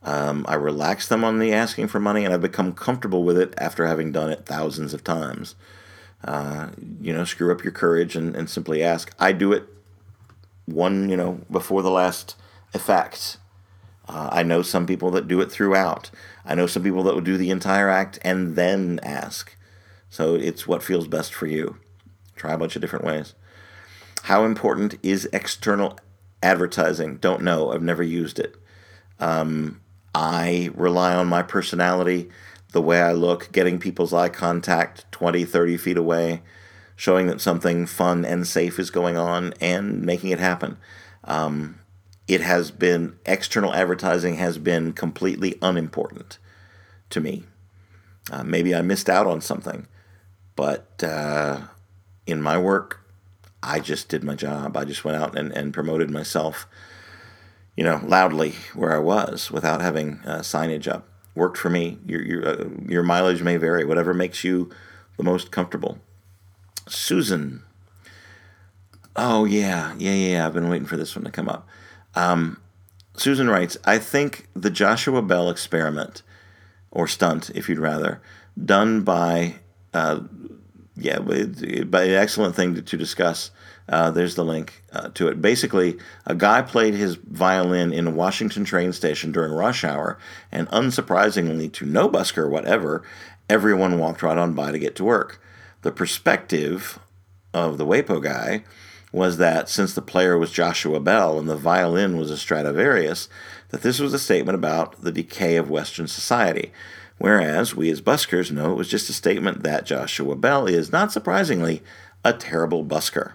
Um, I relax them on the asking for money, and I've become comfortable with it after having done it thousands of times. Uh, you know, screw up your courage and, and simply ask. I do it one, you know, before the last effect. Uh, I know some people that do it throughout. I know some people that would do the entire act and then ask. So it's what feels best for you. Try a bunch of different ways. How important is external advertising? Don't know. I've never used it. Um, I rely on my personality, the way I look, getting people's eye contact 20, 30 feet away, showing that something fun and safe is going on, and making it happen. Um, it has been external advertising has been completely unimportant to me. Uh, maybe I missed out on something, but uh, in my work, I just did my job. I just went out and, and promoted myself, you know, loudly where I was without having uh, signage up. Worked for me. Your your uh, your mileage may vary. Whatever makes you the most comfortable. Susan. Oh yeah, yeah, yeah. I've been waiting for this one to come up. Um, Susan writes, I think the Joshua Bell experiment, or stunt, if you'd rather, done by, uh, yeah, by an excellent thing to, to discuss. Uh, there's the link uh, to it. Basically, a guy played his violin in a Washington train station during rush hour, and unsurprisingly to no busker whatever, everyone walked right on by to get to work. The perspective of the WAPO guy was that since the player was Joshua Bell and the violin was a Stradivarius, that this was a statement about the decay of Western society. Whereas we as buskers know it was just a statement that Joshua Bell is, not surprisingly, a terrible busker.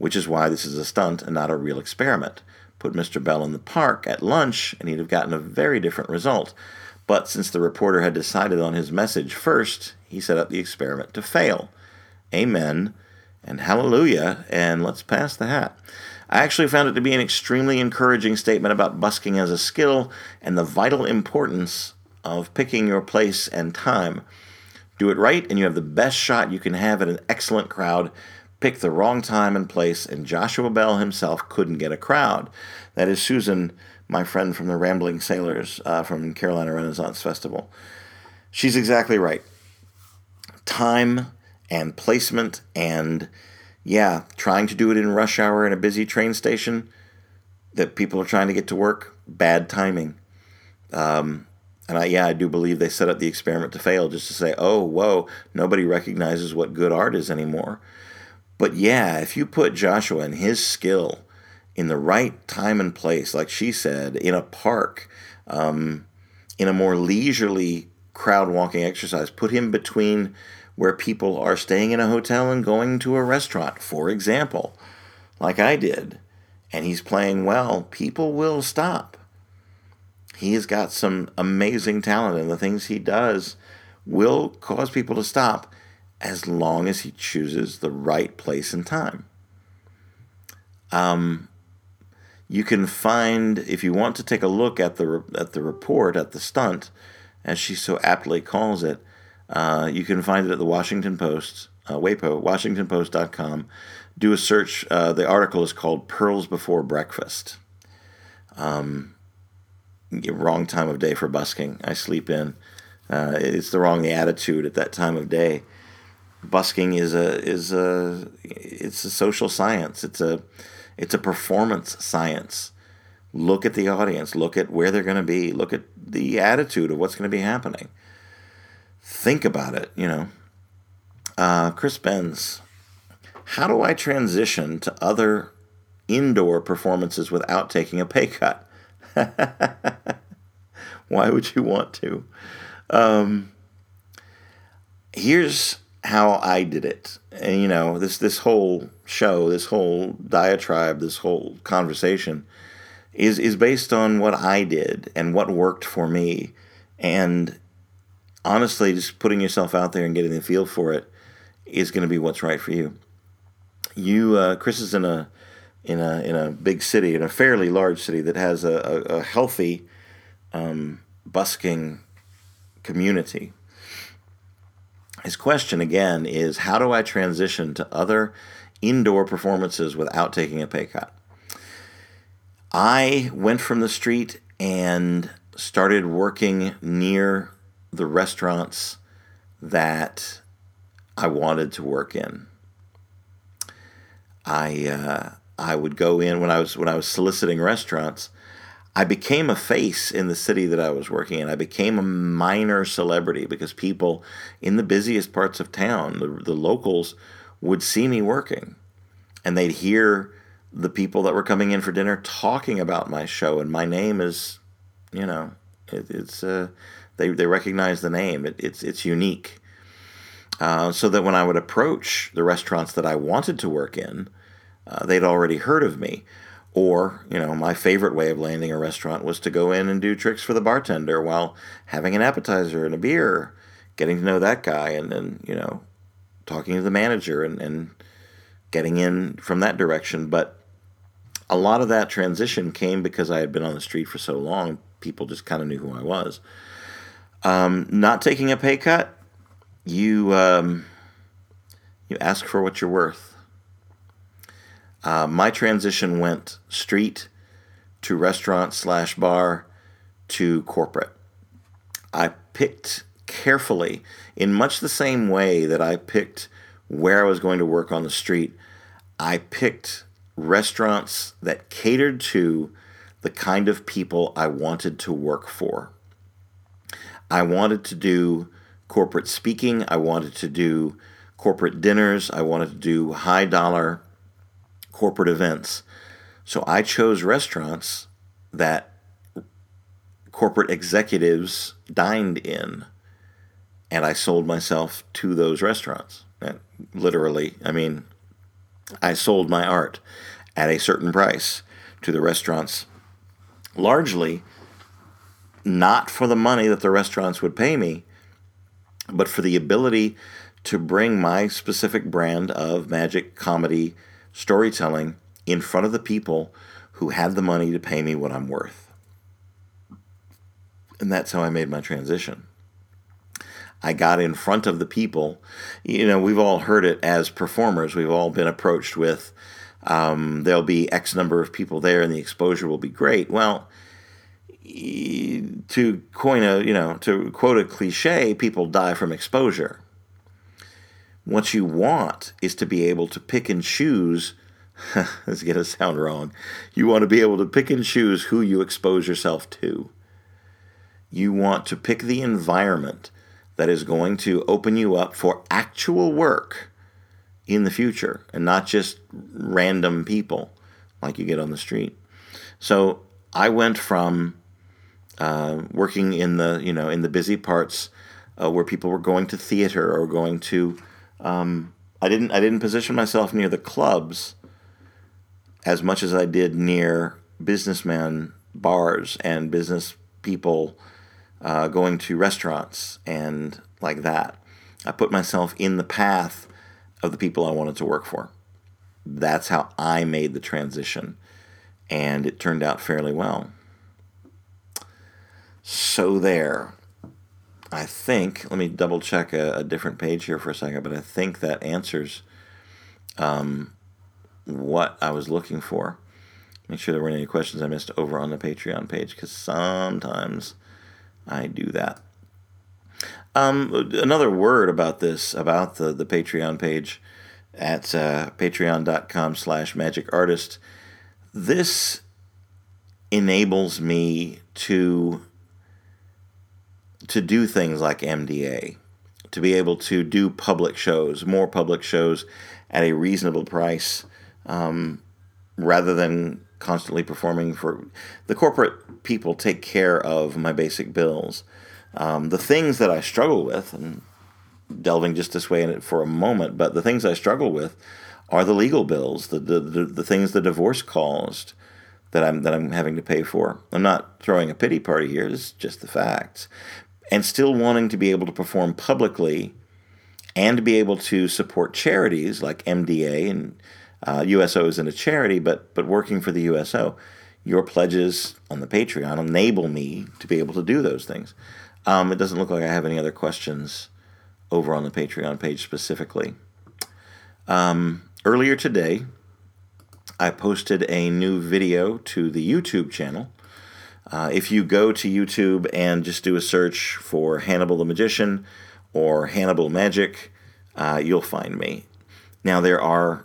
Which is why this is a stunt and not a real experiment. Put Mr. Bell in the park at lunch and he'd have gotten a very different result. But since the reporter had decided on his message first, he set up the experiment to fail. Amen and hallelujah, and let's pass the hat. I actually found it to be an extremely encouraging statement about busking as a skill and the vital importance of picking your place and time. Do it right, and you have the best shot you can have at an excellent crowd. Pick the wrong time and place, and Joshua Bell himself couldn't get a crowd. That is Susan, my friend from the Rambling Sailors uh, from Carolina Renaissance Festival. She's exactly right. Time and placement and yeah, trying to do it in rush hour in a busy train station that people are trying to get to work, bad timing. Um, and I, yeah, I do believe they set up the experiment to fail just to say, oh, whoa, nobody recognizes what good art is anymore. But yeah, if you put Joshua and his skill in the right time and place, like she said, in a park, um, in a more leisurely crowd walking exercise, put him between where people are staying in a hotel and going to a restaurant, for example, like I did, and he's playing well, people will stop. He has got some amazing talent, and the things he does will cause people to stop as long as he chooses the right place and time. Um, you can find if you want to take a look at the at the report at the stunt, as she so aptly calls it. Uh, you can find it at the Washington Post, uh, WAPO, WashingtonPost.com. Do a search. Uh, the article is called Pearls Before Breakfast. Um, wrong time of day for busking. I sleep in. Uh, it's the wrong attitude at that time of day. Busking is a is a it's a social science. It's a it's a performance science. Look at the audience. Look at where they're going to be. Look at the attitude of what's going to be happening think about it, you know. Uh, Chris Benz, how do I transition to other indoor performances without taking a pay cut? [laughs] Why would you want to? Um, here's how I did it. And you know, this this whole show, this whole diatribe, this whole conversation is is based on what I did and what worked for me. And honestly, just putting yourself out there and getting the feel for it is going to be what's right for you. You, uh, Chris, is in a in a in a big city, in a fairly large city that has a, a, a healthy um, busking community. His question again is how do I transition to other indoor performances without taking a pay cut? I went from the street and started working near the restaurants that I wanted to work in. I uh, I would go in when I was when I was soliciting restaurants. I became a face in the city that I was working in. I became a minor celebrity because people in the busiest parts of town, the, the locals, would see me working and they'd hear the people that were coming in for dinner talking about my show. And my name is, you know, it, it's, uh, they, they recognize the name. It, it's, it's unique. Uh, so that when I would approach the restaurants that I wanted to work in, uh, they'd already heard of me. Or, you know, my favorite way of landing a restaurant was to go in and do tricks for the bartender while having an appetizer and a beer, getting to know that guy, and then, you know, talking to the manager and, and getting in from that direction. But a lot of that transition came because I had been on the street for so long, people just kind of knew who I was. Um, not taking a pay cut, you um, you ask for what you're worth. Uh, my transition went street to restaurant slash bar to corporate. I picked carefully in much the same way that I picked where I was going to work on the street. I picked restaurants that catered to the kind of people I wanted to work for. I wanted to do corporate speaking, I wanted to do corporate dinners, I wanted to do high dollar corporate events. So I chose restaurants that corporate executives dined in, and I sold myself to those restaurants. Literally, I mean, I sold my art at a certain price to the restaurants, largely not for the money that the restaurants would pay me, but for the ability to bring my specific brand of magic comedy storytelling in front of the people who had the money to pay me what I'm worth. And that's how I made my transition. I got in front of the people. You know, we've all heard it as performers. We've all been approached with, um, there'll be X number of people there and the exposure will be great. Well, to coin a, you know, to quote a cliche, people die from exposure. What you want is to be able to pick and choose. [laughs] this is going to sound wrong. You want to be able to pick and choose who you expose yourself to. You want to pick the environment that is going to open you up for actual work in the future and not just random people like you get on the street. So I went from uh, working in the you know in the busy parts uh, where people were going to theater or going to um, I didn't I didn't position myself near the clubs as much as I did near businessmen bars and business people uh, going to restaurants and like that. I put myself in the path of the people I wanted to work for. That's how I made the transition, and it turned out fairly well. So there. I think, let me double check a, a, different page here for a second, but I think that answers um, what I was looking for. Make sure there weren't any questions I missed over on the Patreon page because sometimes I do that. Um, another word about this, about the, the Patreon page at uh, patreon.com slash magic artist. This enables me to to do things like MDA, to be able to do public shows, more public shows at a reasonable price, um, rather than constantly performing for the corporate people take care of my basic bills. Um, the things that I struggle with, and delving just this way in it for a moment, but the things I struggle with are the legal bills, the the, the, the things the divorce caused that I'm that I'm having to pay for. I'm not throwing a pity party here. This is just the facts and still wanting to be able to perform publicly and be able to support charities like MDA and uh, USO isn't a charity, but but working for the USO, your pledges on the Patreon enable me to be able to do those things. Um, it doesn't look like I have any other questions over on the Patreon page specifically. Um, earlier today, I posted a new video to the YouTube channel uh, if you go to YouTube and just do a search for Hannibal the Magician or Hannibal Magic, uh, you'll find me. Now, there are,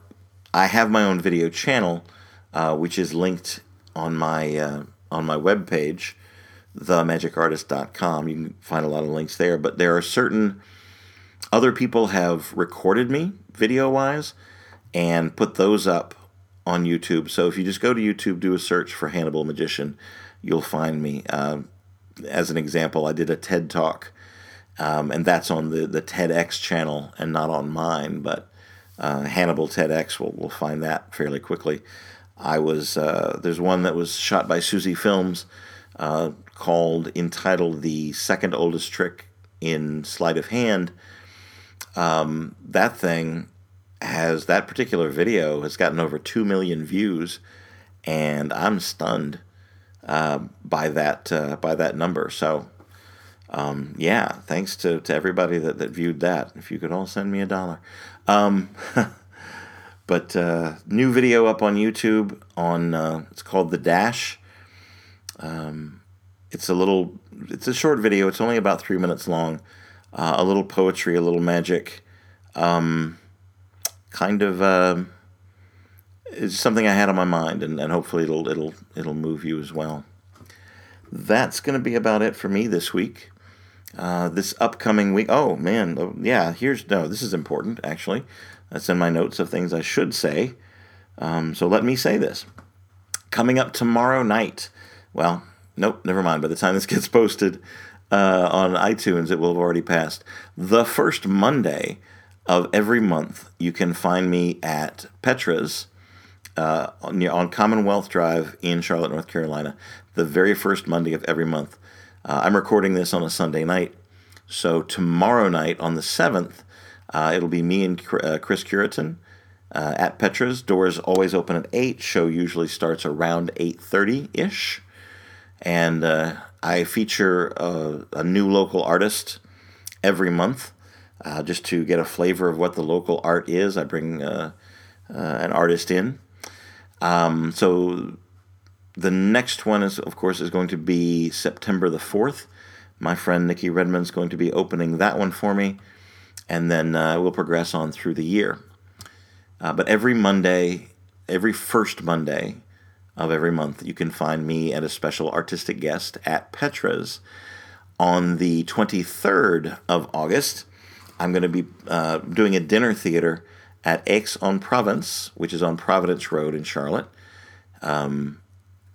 I have my own video channel, uh, which is linked on my, uh, on my webpage, themagicartist.com. You can find a lot of links there. But there are certain other people have recorded me video wise and put those up on YouTube. So if you just go to YouTube, do a search for Hannibal Magician, you'll find me. Uh, as an example, I did a TED talk, um, and that's on the, the TEDx channel and not on mine, but uh, Hannibal TEDx, we'll, we'll find that fairly quickly. I was, uh, there's one that was shot by Susie Films uh, called, entitled The Second Oldest Trick in Sleight of Hand. Um, that thing has, that particular video has gotten over 2 million views, and I'm stunned uh, by that uh, by that number. So, um, yeah, thanks to, to everybody that, that viewed that. If you could all send me a dollar. Um, [laughs] but uh, new video up on YouTube on uh, it's called the Dash. Um, it's a little it's a short video. It's only about three minutes long. Uh, a little poetry, a little magic. Um, kind of uh, it's something I had on my mind, and, and hopefully it'll it'll it'll move you as well. That's going to be about it for me this week. Uh, this upcoming week. Oh man, oh, yeah. Here's no. This is important actually. That's in my notes of things I should say. Um, so let me say this. Coming up tomorrow night. Well, nope. Never mind. By the time this [laughs] gets posted uh, on iTunes, it will have already passed. The first Monday of every month, you can find me at Petra's uh, on, on Commonwealth Drive in Charlotte, North Carolina, the very first Monday of every month. Uh, I'm recording this on a Sunday night. So tomorrow night on the 7th, uh, it'll be me and uh, Chris Curitan uh, at Petra's. Doors always open at 8. Show usually starts around 8.30-ish. And uh, I feature a, a, new local artist every month just to get a flavor of what the local art is. I bring an artist in. Um, so the next one is, of course, is going to be September the 4th. My friend Nikki Redmond's going to be opening that one for me, and then uh, we'll progress on through the year. Uh, but every Monday, every first Monday of every month, you can find me at a special artistic guest at Petra's. On the 23rd of August, I'm going to be uh, doing a dinner theater at Aix en Provence, which is on Providence Road in Charlotte. Um,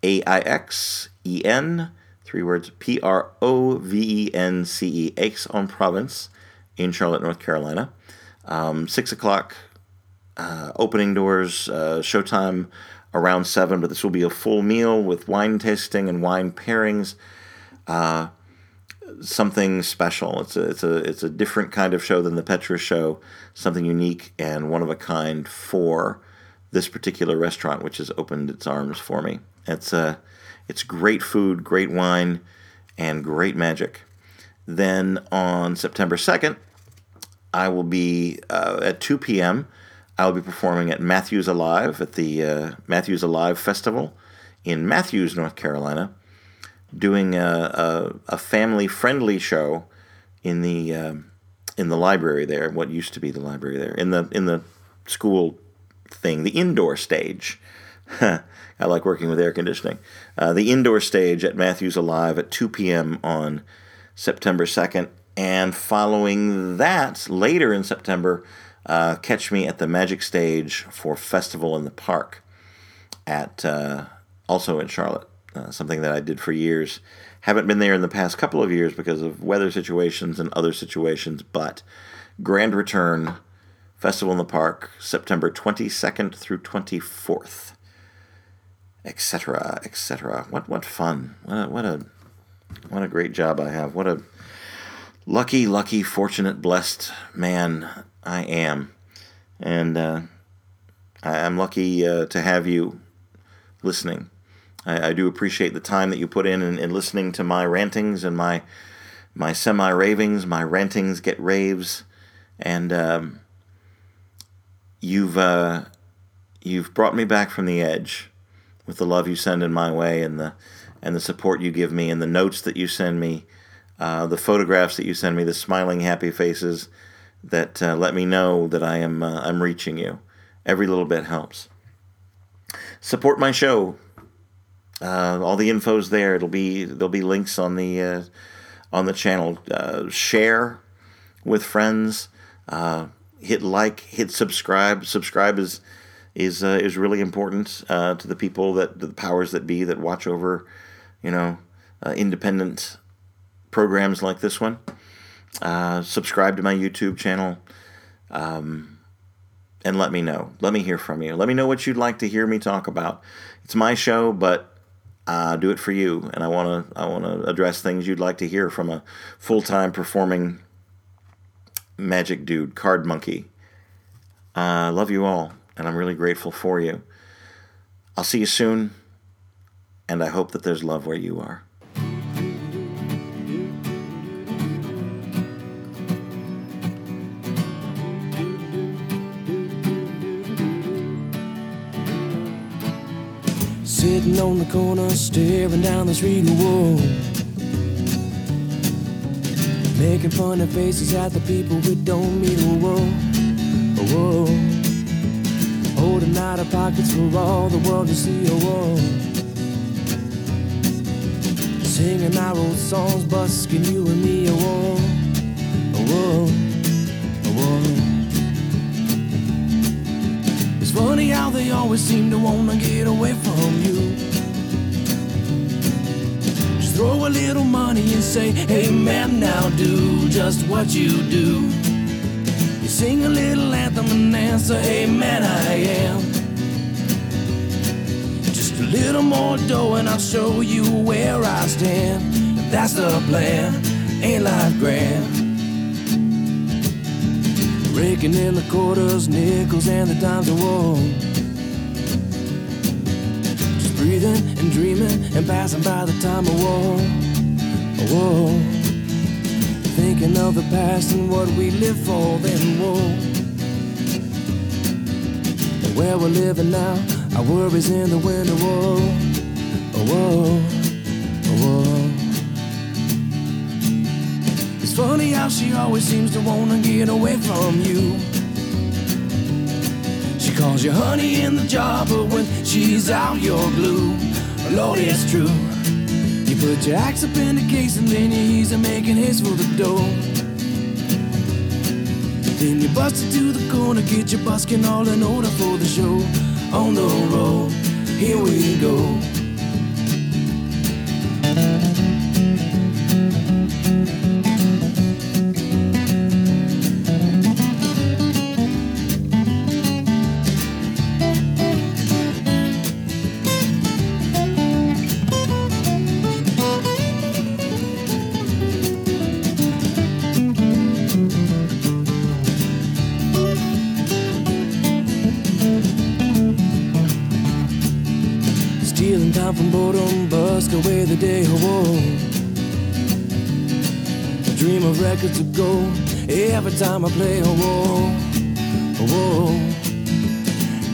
A I X E N, three words, P R O V E N C E, Aix en Provence in Charlotte, North Carolina. Um, six o'clock uh, opening doors, uh, showtime around seven, but this will be a full meal with wine tasting and wine pairings. Uh, something special. It's a it's a it's a different kind of show than the Petra show. Something unique and one of a kind for this particular restaurant, which has opened its arms for me. It's a uh, it's great food, great wine, and great magic. Then on September second, I will be uh, at 2 p.m. I will be performing at Matthews Alive at the uh, Matthews Alive Festival in Matthews, North Carolina, doing a, a, a family friendly show in the uh, in the library there. What used to be the library there in the in the school thing, the indoor stage. [laughs] I like working with air conditioning. Uh, the indoor stage at Matthews Alive at 2 p.m. on September 2nd. And following that, later in September, uh, catch me at the Magic Stage for Festival in the Park at uh, also in Charlotte. Uh, something that I did for years. Haven't been there in the past couple of years because of weather situations and other situations, but Grand Return Festival in the Park, September 22nd through 24th, etc., etc. What what fun! What a, what a what a great job I have. What a lucky, lucky, fortunate, blessed man I am, and uh, I'm lucky uh, to have you listening. I, I, do appreciate the time that you put in, in in listening to my rantings and my my semi ravings. My rantings get raves, and um, you've uh, you've brought me back from the edge with the love you send in my way and the and the support you give me and the notes that you send me, uh, the photographs that you send me, the smiling happy faces that uh, let me know that I am uh, I'm reaching you. Every little bit helps. Support my show uh, all the info's there. It'll be there'll be links on the uh, on the channel. Uh, share with friends. Uh, hit like. Hit subscribe. Subscribe is is uh, is really important uh, to the people that the powers that be that watch over, you know, independent programs like this one. subscribe to my YouTube channel. Um, and let me know. Let me hear from you. Let me know what you'd like to hear me talk about. It's my show, but uh, do it for you, and I want to I want to address things you'd like to hear from a full time performing magic dude, card monkey. I uh, love you all, and I'm really grateful for you. I'll see you soon, and I hope that there's love where you are. Sitting on the corner, staring down the street, whoa. Making funny faces at the people we don't meet, whoa. Whoa. Holding out our pockets for all the world to see, whoa. Singing our old songs, busking you and me, whoa. Whoa. Whoa. It's funny how they always seem to wanna get away from you. Just throw a little money and say, hey man, now do just what you do. You sing a little anthem and answer, hey man, I am. Just a little more dough and I'll show you where I stand. That's the plan, ain't life grand? Raking in the quarters, nickels, and the dimes of woe. Just breathing and dreaming and passing by the time of woe. Whoa. Thinking of the past and what we live for, then whoa. And where we're living now, our worries in the whoa. Whoa. Whoa. Funny how she always seems to wanna get away from you. She calls you honey in the jar, but when she's out, you're glue. Lord, it's true. You put your axe up in the case and then you ease and making haste for the door. Then you bust it to the corner, get your busking all in order for the show. On the road, here we go. Records go every time I play. a Whoa. Whoa.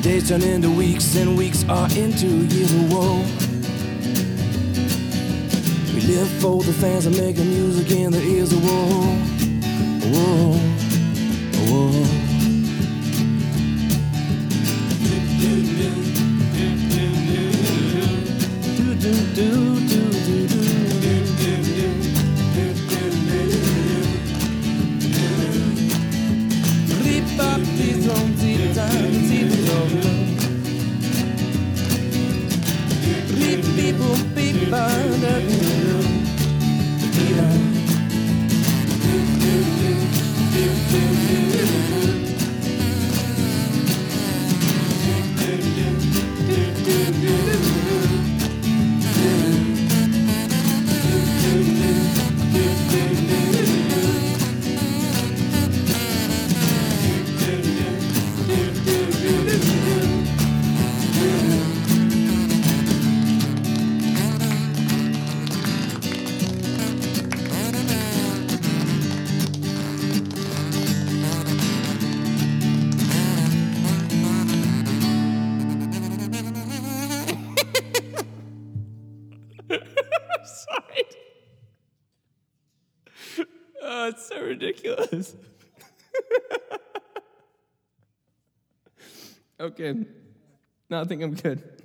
Days turn into weeks, and weeks are into years. Whoa. We live for the fans and making music in their ears. Whoa. Whoa. Whoa. Okay. No, I think I'm good.